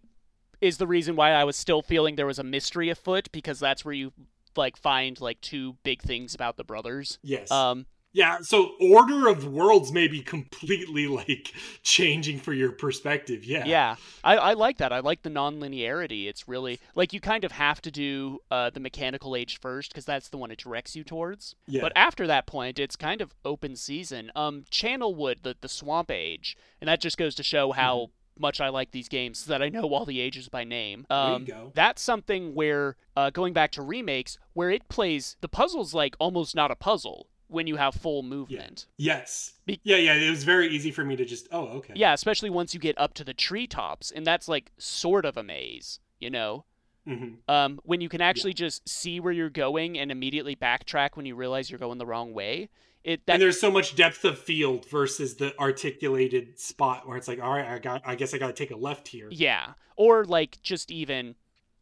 C: is the reason why I was still feeling there was a mystery afoot because that's where you like find like two big things about the brothers.
B: Yes.
C: Um,
B: yeah. So order of worlds may be completely like changing for your perspective. Yeah.
C: Yeah, I, I like that. I like the non-linearity. It's really like you kind of have to do uh, the mechanical age first because that's the one it directs you towards.
B: Yeah.
C: But after that point, it's kind of open season. Um, Channelwood, the the Swamp Age, and that just goes to show how much I like these games so that I know all the ages by name. Um. That's something where uh, going back to remakes, where it plays the puzzle's like almost not a puzzle when you have full movement.
B: Yes.
C: Be-
B: yeah. Yeah. It was very easy for me to just. Oh, okay.
C: Yeah, especially once you get up to the treetops, and that's like sort of a maze, you know.
B: hmm
C: Um, when you can actually just see where you're going and immediately backtrack when you realize you're going the wrong way. It that
B: and there's so much depth of field versus the articulated spot where it's like, all right, I got, I guess I got to take a left here.
C: yeah, or like just even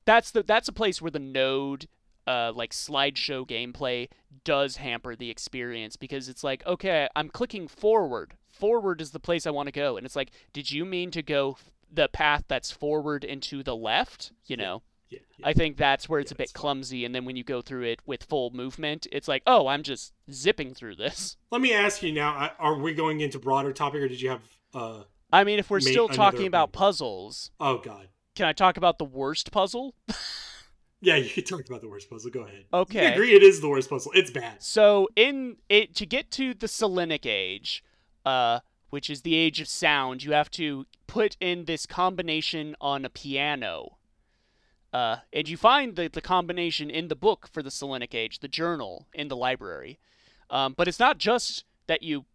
C: that's the that's a place where the node uh like slideshow gameplay does hamper the experience because it's like okay, I'm clicking forward. Forward is the place I want to go, and it's like, did you mean to go the path that's forward into the left? You know.
B: Yeah, yeah.
C: I think that's where it's
B: Yeah,
C: a bit clumsy, and then when you go through it with full movement, it's like, oh, I'm just zipping through this.
B: Let me ask you now: Are we going into broader topic, or did you have? uh
C: I mean, if we're still talking about puzzles,
B: Oh God.
C: can I talk about the worst puzzle? (laughs)
B: Yeah, you (laughs) talked about the worst puzzle. Go ahead.
C: Okay.
B: I agree. It is the worst puzzle. It's bad.
C: So in it to get to the Selenitic age, uh, which is the age of sound, you have to put in this combination on a piano. Uh, and you find the, the combination in the book for the Selenitic age, the journal in the library. Um, but it's not just that you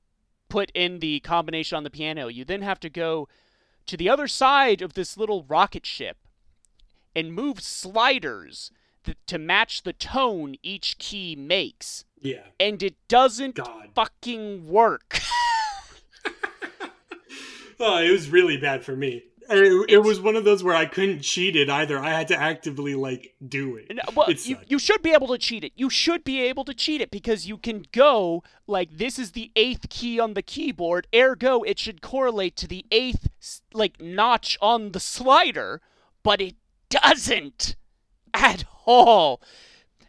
C: put in the combination on the piano. You then have to go to the other side of this little rocket ship and move sliders th- to match the tone each key makes
B: Yeah.
C: and it doesn't
B: God.
C: fucking work. (laughs)
B: Oh, it was really bad for me. It, it was one of those where I couldn't cheat it either. I had to actively like do it.
C: And, uh, well,
B: It
C: you, you should be able to cheat it. You should be able to cheat it because you can go like this is the eighth key on the keyboard. Ergo, it should correlate to the eighth like notch on the slider, but it doesn't at all.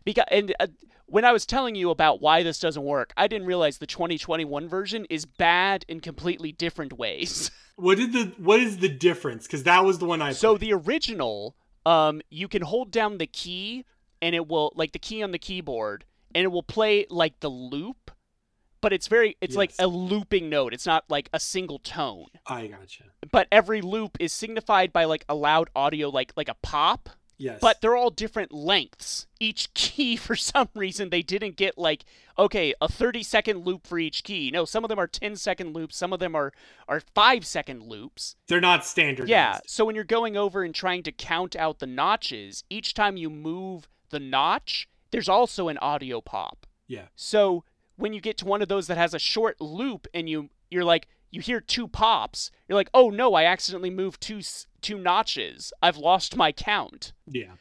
C: Because and uh, when I was telling you about why this doesn't work, I didn't realize the 2021 version is bad in completely different ways. (laughs)
B: What did the what is the difference? Because that was the one I
C: So
B: played.
C: the original, um, you can hold down the key and it will like the key on the keyboard and it will play like the loop, but it's very it's like a looping note. It's not like a single tone.
B: I gotcha.
C: But every loop is signified by like a loud audio like like a pop.
B: Yes.
C: But they're all different lengths. Each key, (laughs) for some reason, they didn't get like, okay, a 30 second loop for each key. No, some of them are 10 second loops, some of them are, are 5 second loops.
B: they're not standard.
C: Yeah, so when you're going over and trying to count out the notches, each time you move the notch, there's also an audio pop.
B: Yeah.
C: So when you get to one of those that has a short loop and you you're like you hear two pops, you're like, "Oh no, I accidentally moved two two notches. I've lost my count."
B: Yeah.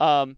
C: Um,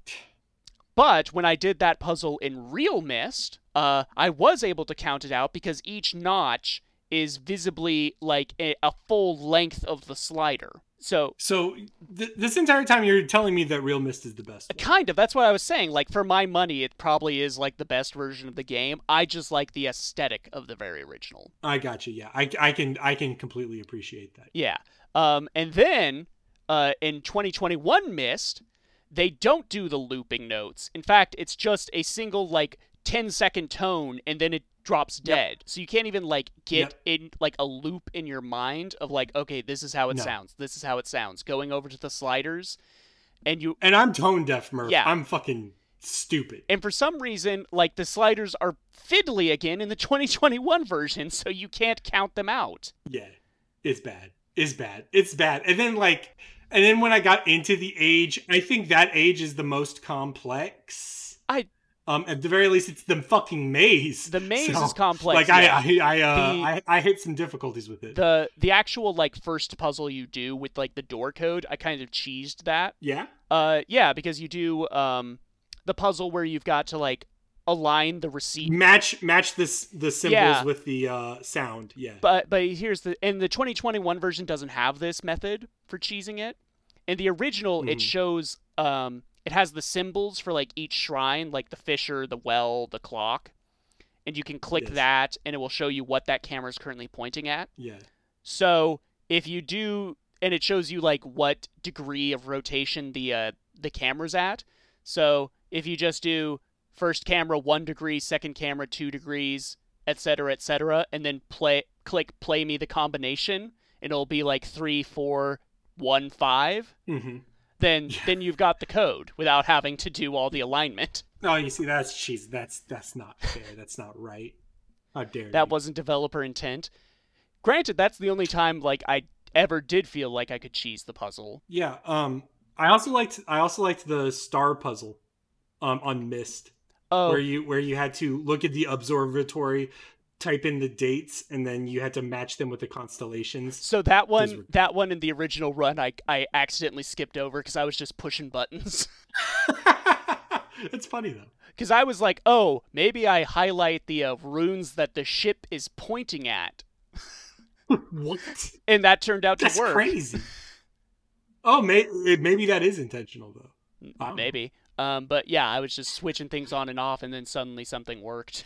C: but when I did that puzzle in Real Myst, uh, I was able to count it out because each notch is visibly like a, a full length of the slider. So
B: So th- this entire time you're telling me that Real Myst is the best. one.
C: kind of that's what I was saying. Like for my money, it probably is like the best version of the game. I just like the aesthetic of the very original.
B: I got you. Yeah. I, I can I can completely appreciate that.
C: Yeah. Um, and then uh, in 2021 Myst, they don't do the looping notes. In fact, it's just a single like 10 second tone and then it drops
B: Yep.
C: dead. So you can't even like get
B: Yep.
C: in like a loop in your mind of like, okay, this is how it
B: No.
C: sounds. This is how it sounds. Going over to the sliders and you
B: And I'm tone deaf, Murph.
C: Yeah.
B: I'm fucking stupid.
C: and for some reason like the sliders are fiddly again in the (laughs) 2021 version, so you can't count them out.
B: Yeah. It's bad. It's bad. It's bad. And then like and then when I got into the age, I think that age is the most complex.
C: I
B: Um, at the very least, it's the fucking maze.
C: The maze
B: So,
C: is complex.
B: Like
C: yeah.
B: I, I, I, uh,
C: The-
B: I, I hit some difficulties with it.
C: the the actual like first puzzle you do with like the door code, I kind of cheesed that.
B: yeah.
C: Uh, yeah, because you do um the puzzle where you've got to like align the receipt.
B: Match match this the symbols
C: Yeah.
B: with the uh, sound. Yeah.
C: But but here's the and the 2021 version doesn't have this method for cheesing it. In the original, it
B: Mhm.
C: shows um it has the symbols for like each shrine, like the fisher, the well, the clock, and you can click
B: Yes.
C: that, and it will show you what that camera is currently pointing at.
B: yeah.
C: So if you do, and it shows you like what degree of rotation the uh, the camera's at. So if you just do first camera one degree, second camera two degrees, etc., etc., and then play click play me the combination, and it'll be like three, four, one, five.
B: hmm
C: Then then you've got the code without having to do all the alignment.
B: Oh, you see, that's cheese. That's that's not fair. That's not right. How dare
C: That
B: you?
C: wasn't developer intent. Granted, that's the only time like I ever did feel like I could cheese the puzzle.
B: Yeah. Um. I also liked. I also liked the star puzzle, um, on Myst,
C: Oh,
B: where you where you had to look at the observatory, type in the dates, and then you had to match them with the constellations.
C: So that one, that one in the original run, I I accidentally skipped over because I was just pushing buttons. (laughs) (laughs)
B: it's funny though.
C: Because I was like, oh, maybe I highlight the uh, runes that the ship is pointing at, (laughs)
B: What?
C: and that turned out to work.
B: That's crazy. Oh, may- maybe that is intentional though.
C: Maybe. Um, but yeah, I was just switching things on and off, and then suddenly something worked.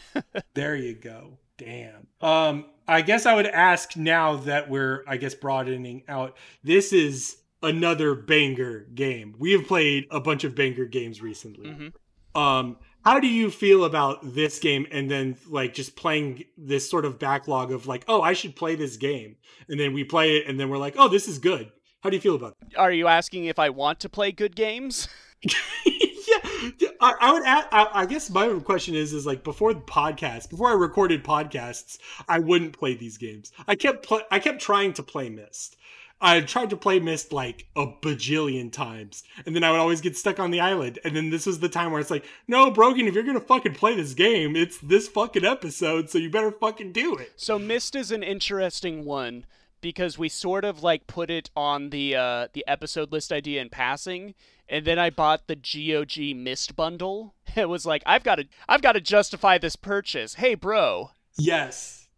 B: There you go. Damn. Um, I guess I would ask now that we're, I guess, broadening out. This is another banger game. We have played a bunch of banger games recently.
C: Mhm.
B: Um, how do you feel about this game and then like just playing this sort of backlog of like, oh, I should play this game, and then we play it, and then we're like, oh, this is good. How do you feel about that?
C: Are you asking if I want to play good games? (laughs)
B: yeah, I, I would. Add, I, I guess my question is, is like before the podcast, before I recorded podcasts, I wouldn't play these games. I kept, I kept trying to play Myst. I tried to play Myst like a bajillion times, and then I would always get stuck on the island. And then this was the time where it's like, no, Brogan, if you're gonna fucking play this game, it's this fucking episode, so you better fucking do it.
C: So Myst is an interesting one because we sort of like put it on the uh, the episode list idea in passing, and then I bought the GOG Myst bundle. (laughs) It was like I've got to I've got to justify this purchase. Hey, bro,
B: Yes.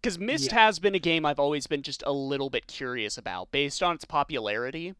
C: because Myst
B: Yeah.
C: has been a game I've always been just a little bit curious about based on its popularity,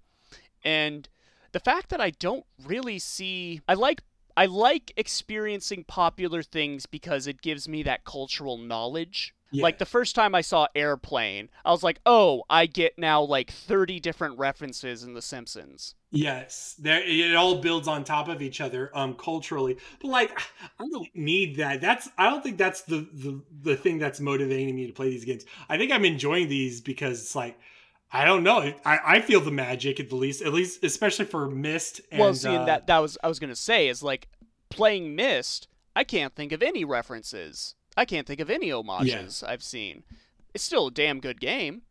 C: and the fact that I don't really see I like. I like experiencing popular things because it gives me that cultural knowledge.
B: Yeah.
C: Like the first time I saw Airplane, I was like, "Oh, I get now like 30 different references in The Simpsons."
B: Yes, there it all builds on top of each other um culturally. But like I don't need that. That's I don't think that's the the the thing that's motivating me to play these games. I think I'm enjoying these because it's like I don't know. I, I feel the magic at the least, at least especially for Myst. And,
C: well, see,
B: uh,
C: that that was I was gonna say is like playing Myst. I can't think of any references. I can't think of any homages I've seen. It's still a damn good game.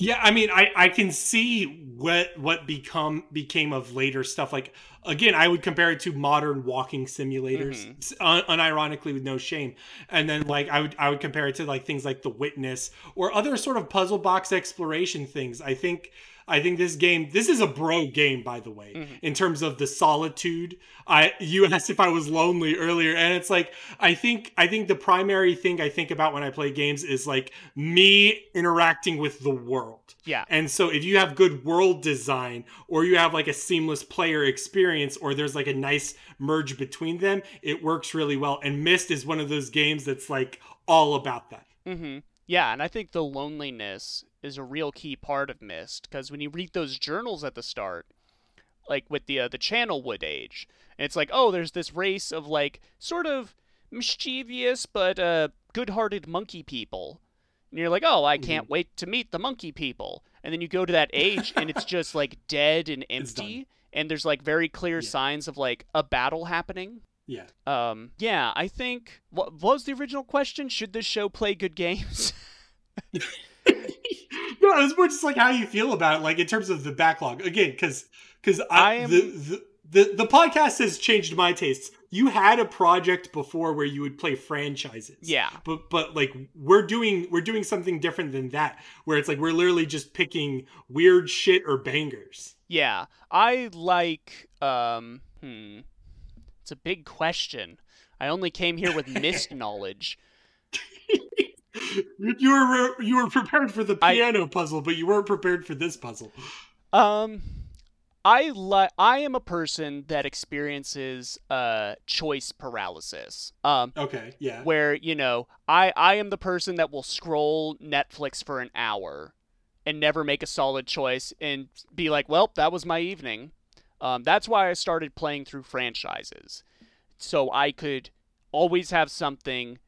B: Yeah, I mean, I I can see what what become became of later stuff. Like again, I would compare it to modern walking simulators,
C: Mm-hmm.
B: un- unironically with no shame. And then like I would I would compare it to like things like The Witness or other sort of puzzle box exploration things. I think I think this game this is a bro game by the way
C: Mm-hmm.
B: in terms of the solitude. I you (laughs) asked if I was lonely earlier and it's like I think I think the primary thing I think about when I play games is like me interacting with the world.
C: Yeah.
B: And so if you have good world design or you have like a seamless player experience or there's like a nice merge between them, it works really well. And Myst is one of those games that's like all about that.
C: Mm-hmm. Yeah, and I think the loneliness is a real key part of Myst because when you read those journals at the start, like with the uh, the Channelwood Age, and it's like, oh, there's this race of like sort of mischievous but uh, good-hearted monkey people, and you're like, oh, I can't wait to meet the monkey people, and then you go to that age and it's just like dead and empty, and there's like very clear
B: Yeah.
C: signs of like a battle happening.
B: Yeah.
C: Um, yeah, I think. What, what was the original question? Should this show play good games? (laughs) (laughs)
B: no, it's more just like how you feel about it, like in terms of the backlog. Again, because because
C: I
B: I,
C: am-
B: the, the the the podcast has changed my tastes. you had a project before where you would play franchises.
C: Yeah.
B: But but like we're doing we're doing something different than that where it's like we're literally just picking weird shit or bangers.
C: Yeah. I like um hmm. It's a big question. I only came here with (laughs) Myst knowledge.
B: you were you were prepared for the piano I, puzzle, but you weren't prepared for this puzzle.
C: Um I li- I am a person that experiences uh choice paralysis. Um
B: Okay, yeah.
C: Where, you know, I I am the person that will scroll Netflix for an hour and never make a solid choice and be like, "Well, that was my evening." Um, that's why I started playing through franchises. So I could always have something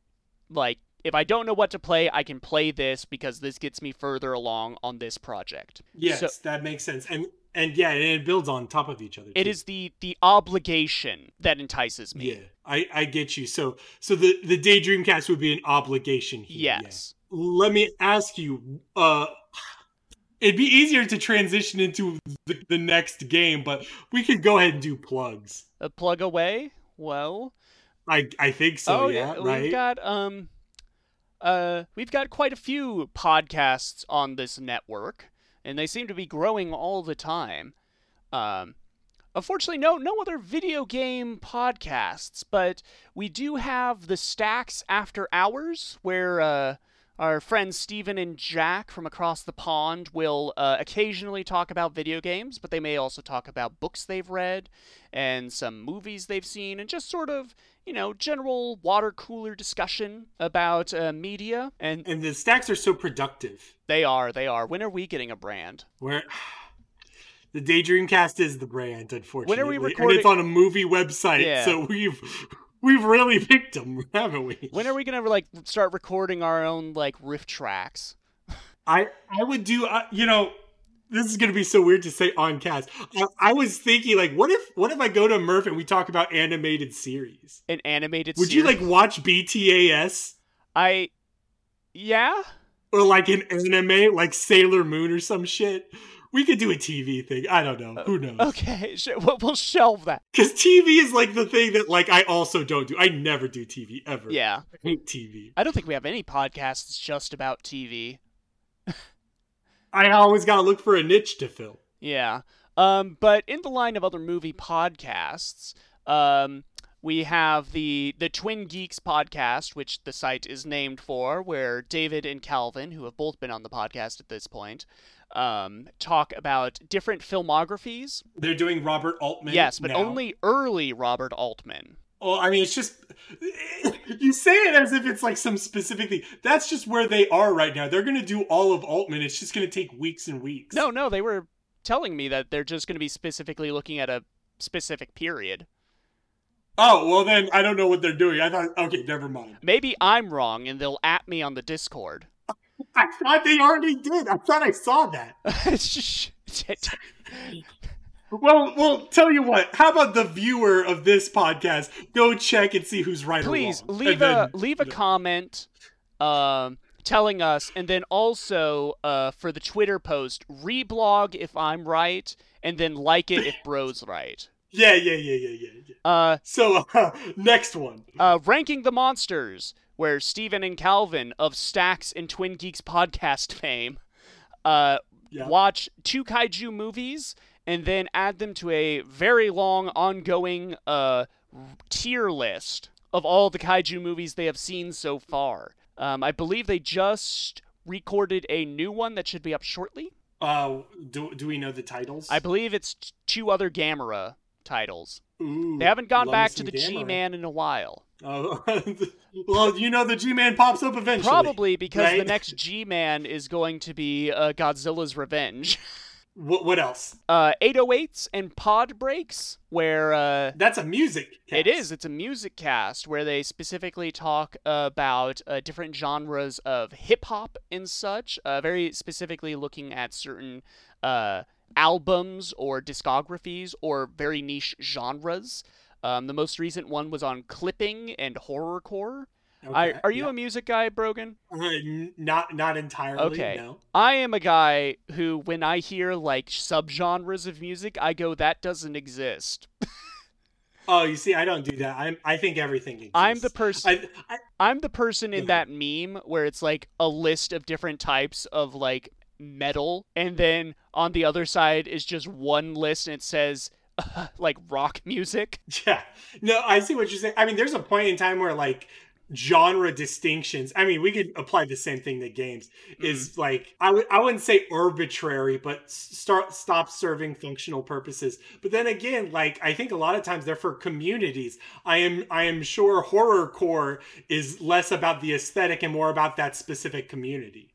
C: like if I don't know what to play, I can play this because this gets me further along on this project.
B: Yes, so, that makes sense. And and yeah, and it builds on top of each other.
C: It is the the obligation that entices me.
B: Yeah, I I get you. So so the the daydream cast would be an obligation here.
C: Yes.
B: Yeah. Let me ask you. Uh, it'd be easier to transition into the, the next game, but we could go ahead and do plugs.
C: A plug away. Well,
B: I I think so.
C: Oh
B: yeah,
C: yeah,
B: right.
C: We've got um, uh, we've got quite a few podcasts on this network and they seem to be growing all the time. Um, unfortunately, no no other video game podcasts, but we do have the Stacks After Hours, where uh, our friends Steven and Jack from across the pond will uh, occasionally talk about video games, but they may also talk about books they've read and some movies they've seen, and just sort of you know, general water cooler discussion about uh, media. And
B: and the stacks are so productive.
C: They are. They are. When are we getting a brand?
B: Where (sighs) the Daydream Cast is the brand, unfortunately.
C: When are we recording?
B: And it's on a movie website, yeah. so we've we've really picked them, (laughs) haven't we?
C: When are we gonna like start recording our own like riff tracks?
B: I I would do uh, you know this is gonna be so weird to say on cast. I, I, was thinking like, what if what if I go to Murph and we talk about animated series?
C: An animated. Series.
B: Would
C: series?
B: you like watch BTAS?
C: I, yeah.
B: Or like an anime, like Sailor Moon or some shit. We could do a TV thing. I don't know. Who knows?
C: Okay, (laughs) we'll shelve that.
B: Because TV is like the thing that like I also don't do. I never do TV ever.
C: Yeah,
B: I hate TV.
C: I don't think we have any podcasts just about TV.
B: I always gotta look for a niche to fill.
C: Yeah. Um, but in the line of other movie podcasts, um, we have the the Twin Geeks podcast, which the site is named for, where David and Calvin, who have both been on the podcast at this point, um, talk about different filmographies.
B: They're doing Robert Altman.
C: Yes, but
B: now.
C: only early Robert Altman.
B: Well, I mean, it's just (laughs) you say it as if it's like some specific thing. That's just where they are right now. They're going to do all of Altman. It's just going to take weeks and weeks.
C: No, no, they were telling me that they're just going to be specifically looking at a specific period.
B: Oh, well then I don't know what they're doing. I thought okay, never mind.
C: Maybe I'm wrong and they'll at me on the Discord.
B: I thought they already did. I thought I saw that. (laughs) Well, well, tell you what. How about the viewer of this podcast go check and see who's right
C: Please
B: or wrong.
C: leave a leave a comment, um, telling us, and then also uh, for the Twitter post, reblog if I'm right, and then like it if (laughs) bro's right.
B: Yeah, yeah, yeah, yeah, yeah. yeah.
C: Uh,
B: so (laughs) uh, next one.
C: Uh, ranking the monsters, where Stephen and Calvin of Stacks and Twin Geeks podcast (laughs) fame, uh, yeah. watch two kaiju movies and then add them to a very long ongoing uh, tier list of all the kaiju movies they have seen so far. Um, I believe they just recorded a new one that should be up shortly.
B: Uh, do, do we know the titles?
C: I believe it's t- two other Gamera titles.
B: Ooh,
C: they haven't gone back to the G Man in a while.
B: Oh, (laughs) well, you know the G Man pops up eventually.
C: Probably because
B: right?
C: the next G Man is going to be uh, Godzilla's Revenge. (laughs)
B: What, what else?
C: Uh, 808s and pod breaks, where uh,
B: that's a music. Cast.
C: It is. It's a music cast where they specifically talk about uh, different genres of hip hop and such. Uh, very specifically looking at certain uh, albums or discographies or very niche genres. Um, the most recent one was on clipping and horrorcore. Okay, I, are you a music guy, Brogan?
B: Uh, not not entirely.
C: Okay.
B: No.
C: I am a guy who, when I hear like subgenres of music, I go, "That doesn't exist." (laughs)
B: Oh, you see, I don't do that. I'm. I think everything. Exists.
C: I'm the person.
B: I, I,
C: I'm the person in that meme where it's like a list of different types of like metal, and then on the other side is just one list and it says uh, (laughs) like rock music. (laughs)
B: yeah. No, I see what you're saying. I mean, there's a point in time where like genre distinctions i mean we could apply the same thing to games is like I would I wouldn't say arbitrary but start stop serving functional purposes but then again like i think a lot of times they're for communities i am i am sure horror core is less about the aesthetic and more about that specific community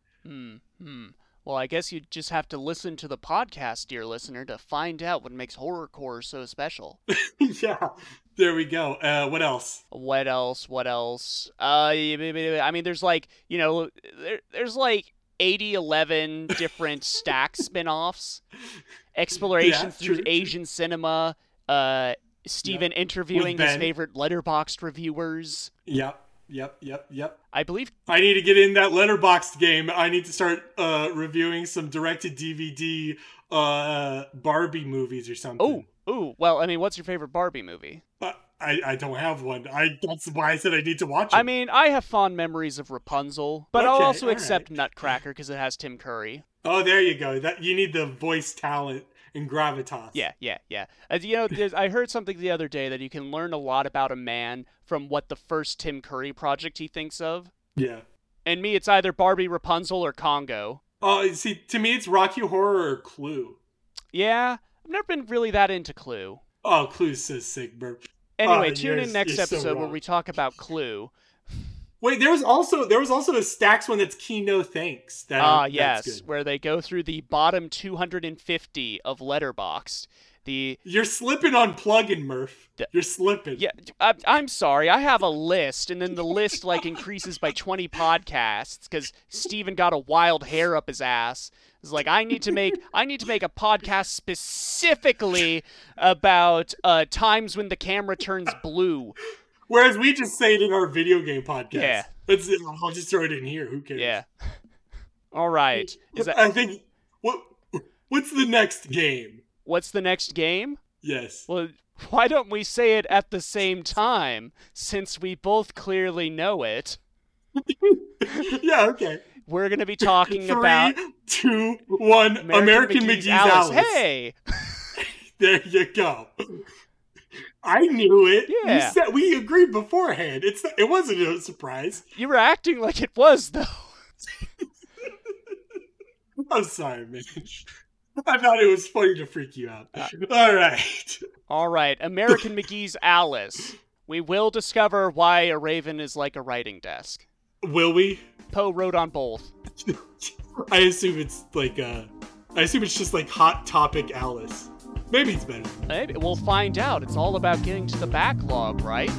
C: Hmm. Well, I guess you just have to listen to the podcast, dear listener, to find out what makes horrorcore so special. (laughs)
B: yeah there we go uh what else
C: what else? What else? Uh, I mean, there's like you know, there, there's like 80, 11 (laughs) different stack spin-offs, (laughs) exploration
B: Yeah,
C: through
B: true.
C: Asian cinema. Uh, Steven interviewing his favorite Letterboxd reviewers.
B: yep yep yep yep
C: I believe.
B: I need to get in that Letterboxd game. I need to start uh, reviewing some directed DVD uh, Barbie movies or something.
C: Oh, ooh. Well, I mean, what's your favorite Barbie movie?
B: But I, I don't have one. I that's why I said I need to watch it.
C: I mean, I have fond memories of Rapunzel, but I'll also accept Nutcracker because it has Tim Curry.
B: oh, there you go. That you need the voice talent and gravitas.
C: Yeah, yeah, yeah. As you know, there's, I heard something the other day that you can learn a lot about a man from what the first Tim Curry project he thinks of.
B: yeah.
C: And me, it's either Barbie, Rapunzel, or Congo.
B: Oh, see, to me, it's Rocky Horror or Clue.
C: Yeah, I've never been really that into Clue.
B: Oh, Clue's so sick.
C: Anyway,
B: Oh,
C: tune in next
B: you're so
C: episode where we talk about Clue.
B: Wait, there was also there was also a Stacks one that's Kino Thanks. That
C: Ah,
B: that's
C: yes, where they go through the bottom 250 of Letterboxd. The
B: You're slipping on plug-in, Murph.
C: The-
B: You're slipping.
C: Yeah, I, I'm sorry. I have a list, and then the list like increases by 20 podcasts because Steven got a wild hair up his ass. It's like I need to make I need to make a podcast specifically about uh, times when the camera turns blue.
B: Whereas we just say it in our video game podcast.
C: Yeah.
B: It's, I'll just throw it in here. Who cares?
C: Yeah. All right. Is that
B: I think what what's the next game?
C: what's the next game?
B: Yes.
C: Well, why don't we say it at the same time since we both clearly know it? (laughs)
B: yeah. Okay.
C: We're going to be talking
B: Three,
C: about
B: two, one. American, McGee's, Alice.
C: Hey. (laughs)
B: There you go. I knew it.
C: Yeah.
B: You said we agreed beforehand. It's it wasn't a surprise.
C: You were acting like it was, though. (laughs)
B: I'm sorry, man. I thought it was funny to freak you out.
C: Uh,
B: All right.
C: All right, American McGee's Alice. We will discover why a raven is like a writing desk.
B: Will we?
C: Poe wrote on both. (laughs)
B: I assume it's like uh I assume it's just like hot topic Alice. Maybe it's better.
C: Maybe we'll find out. It's all about getting to the backlog, right?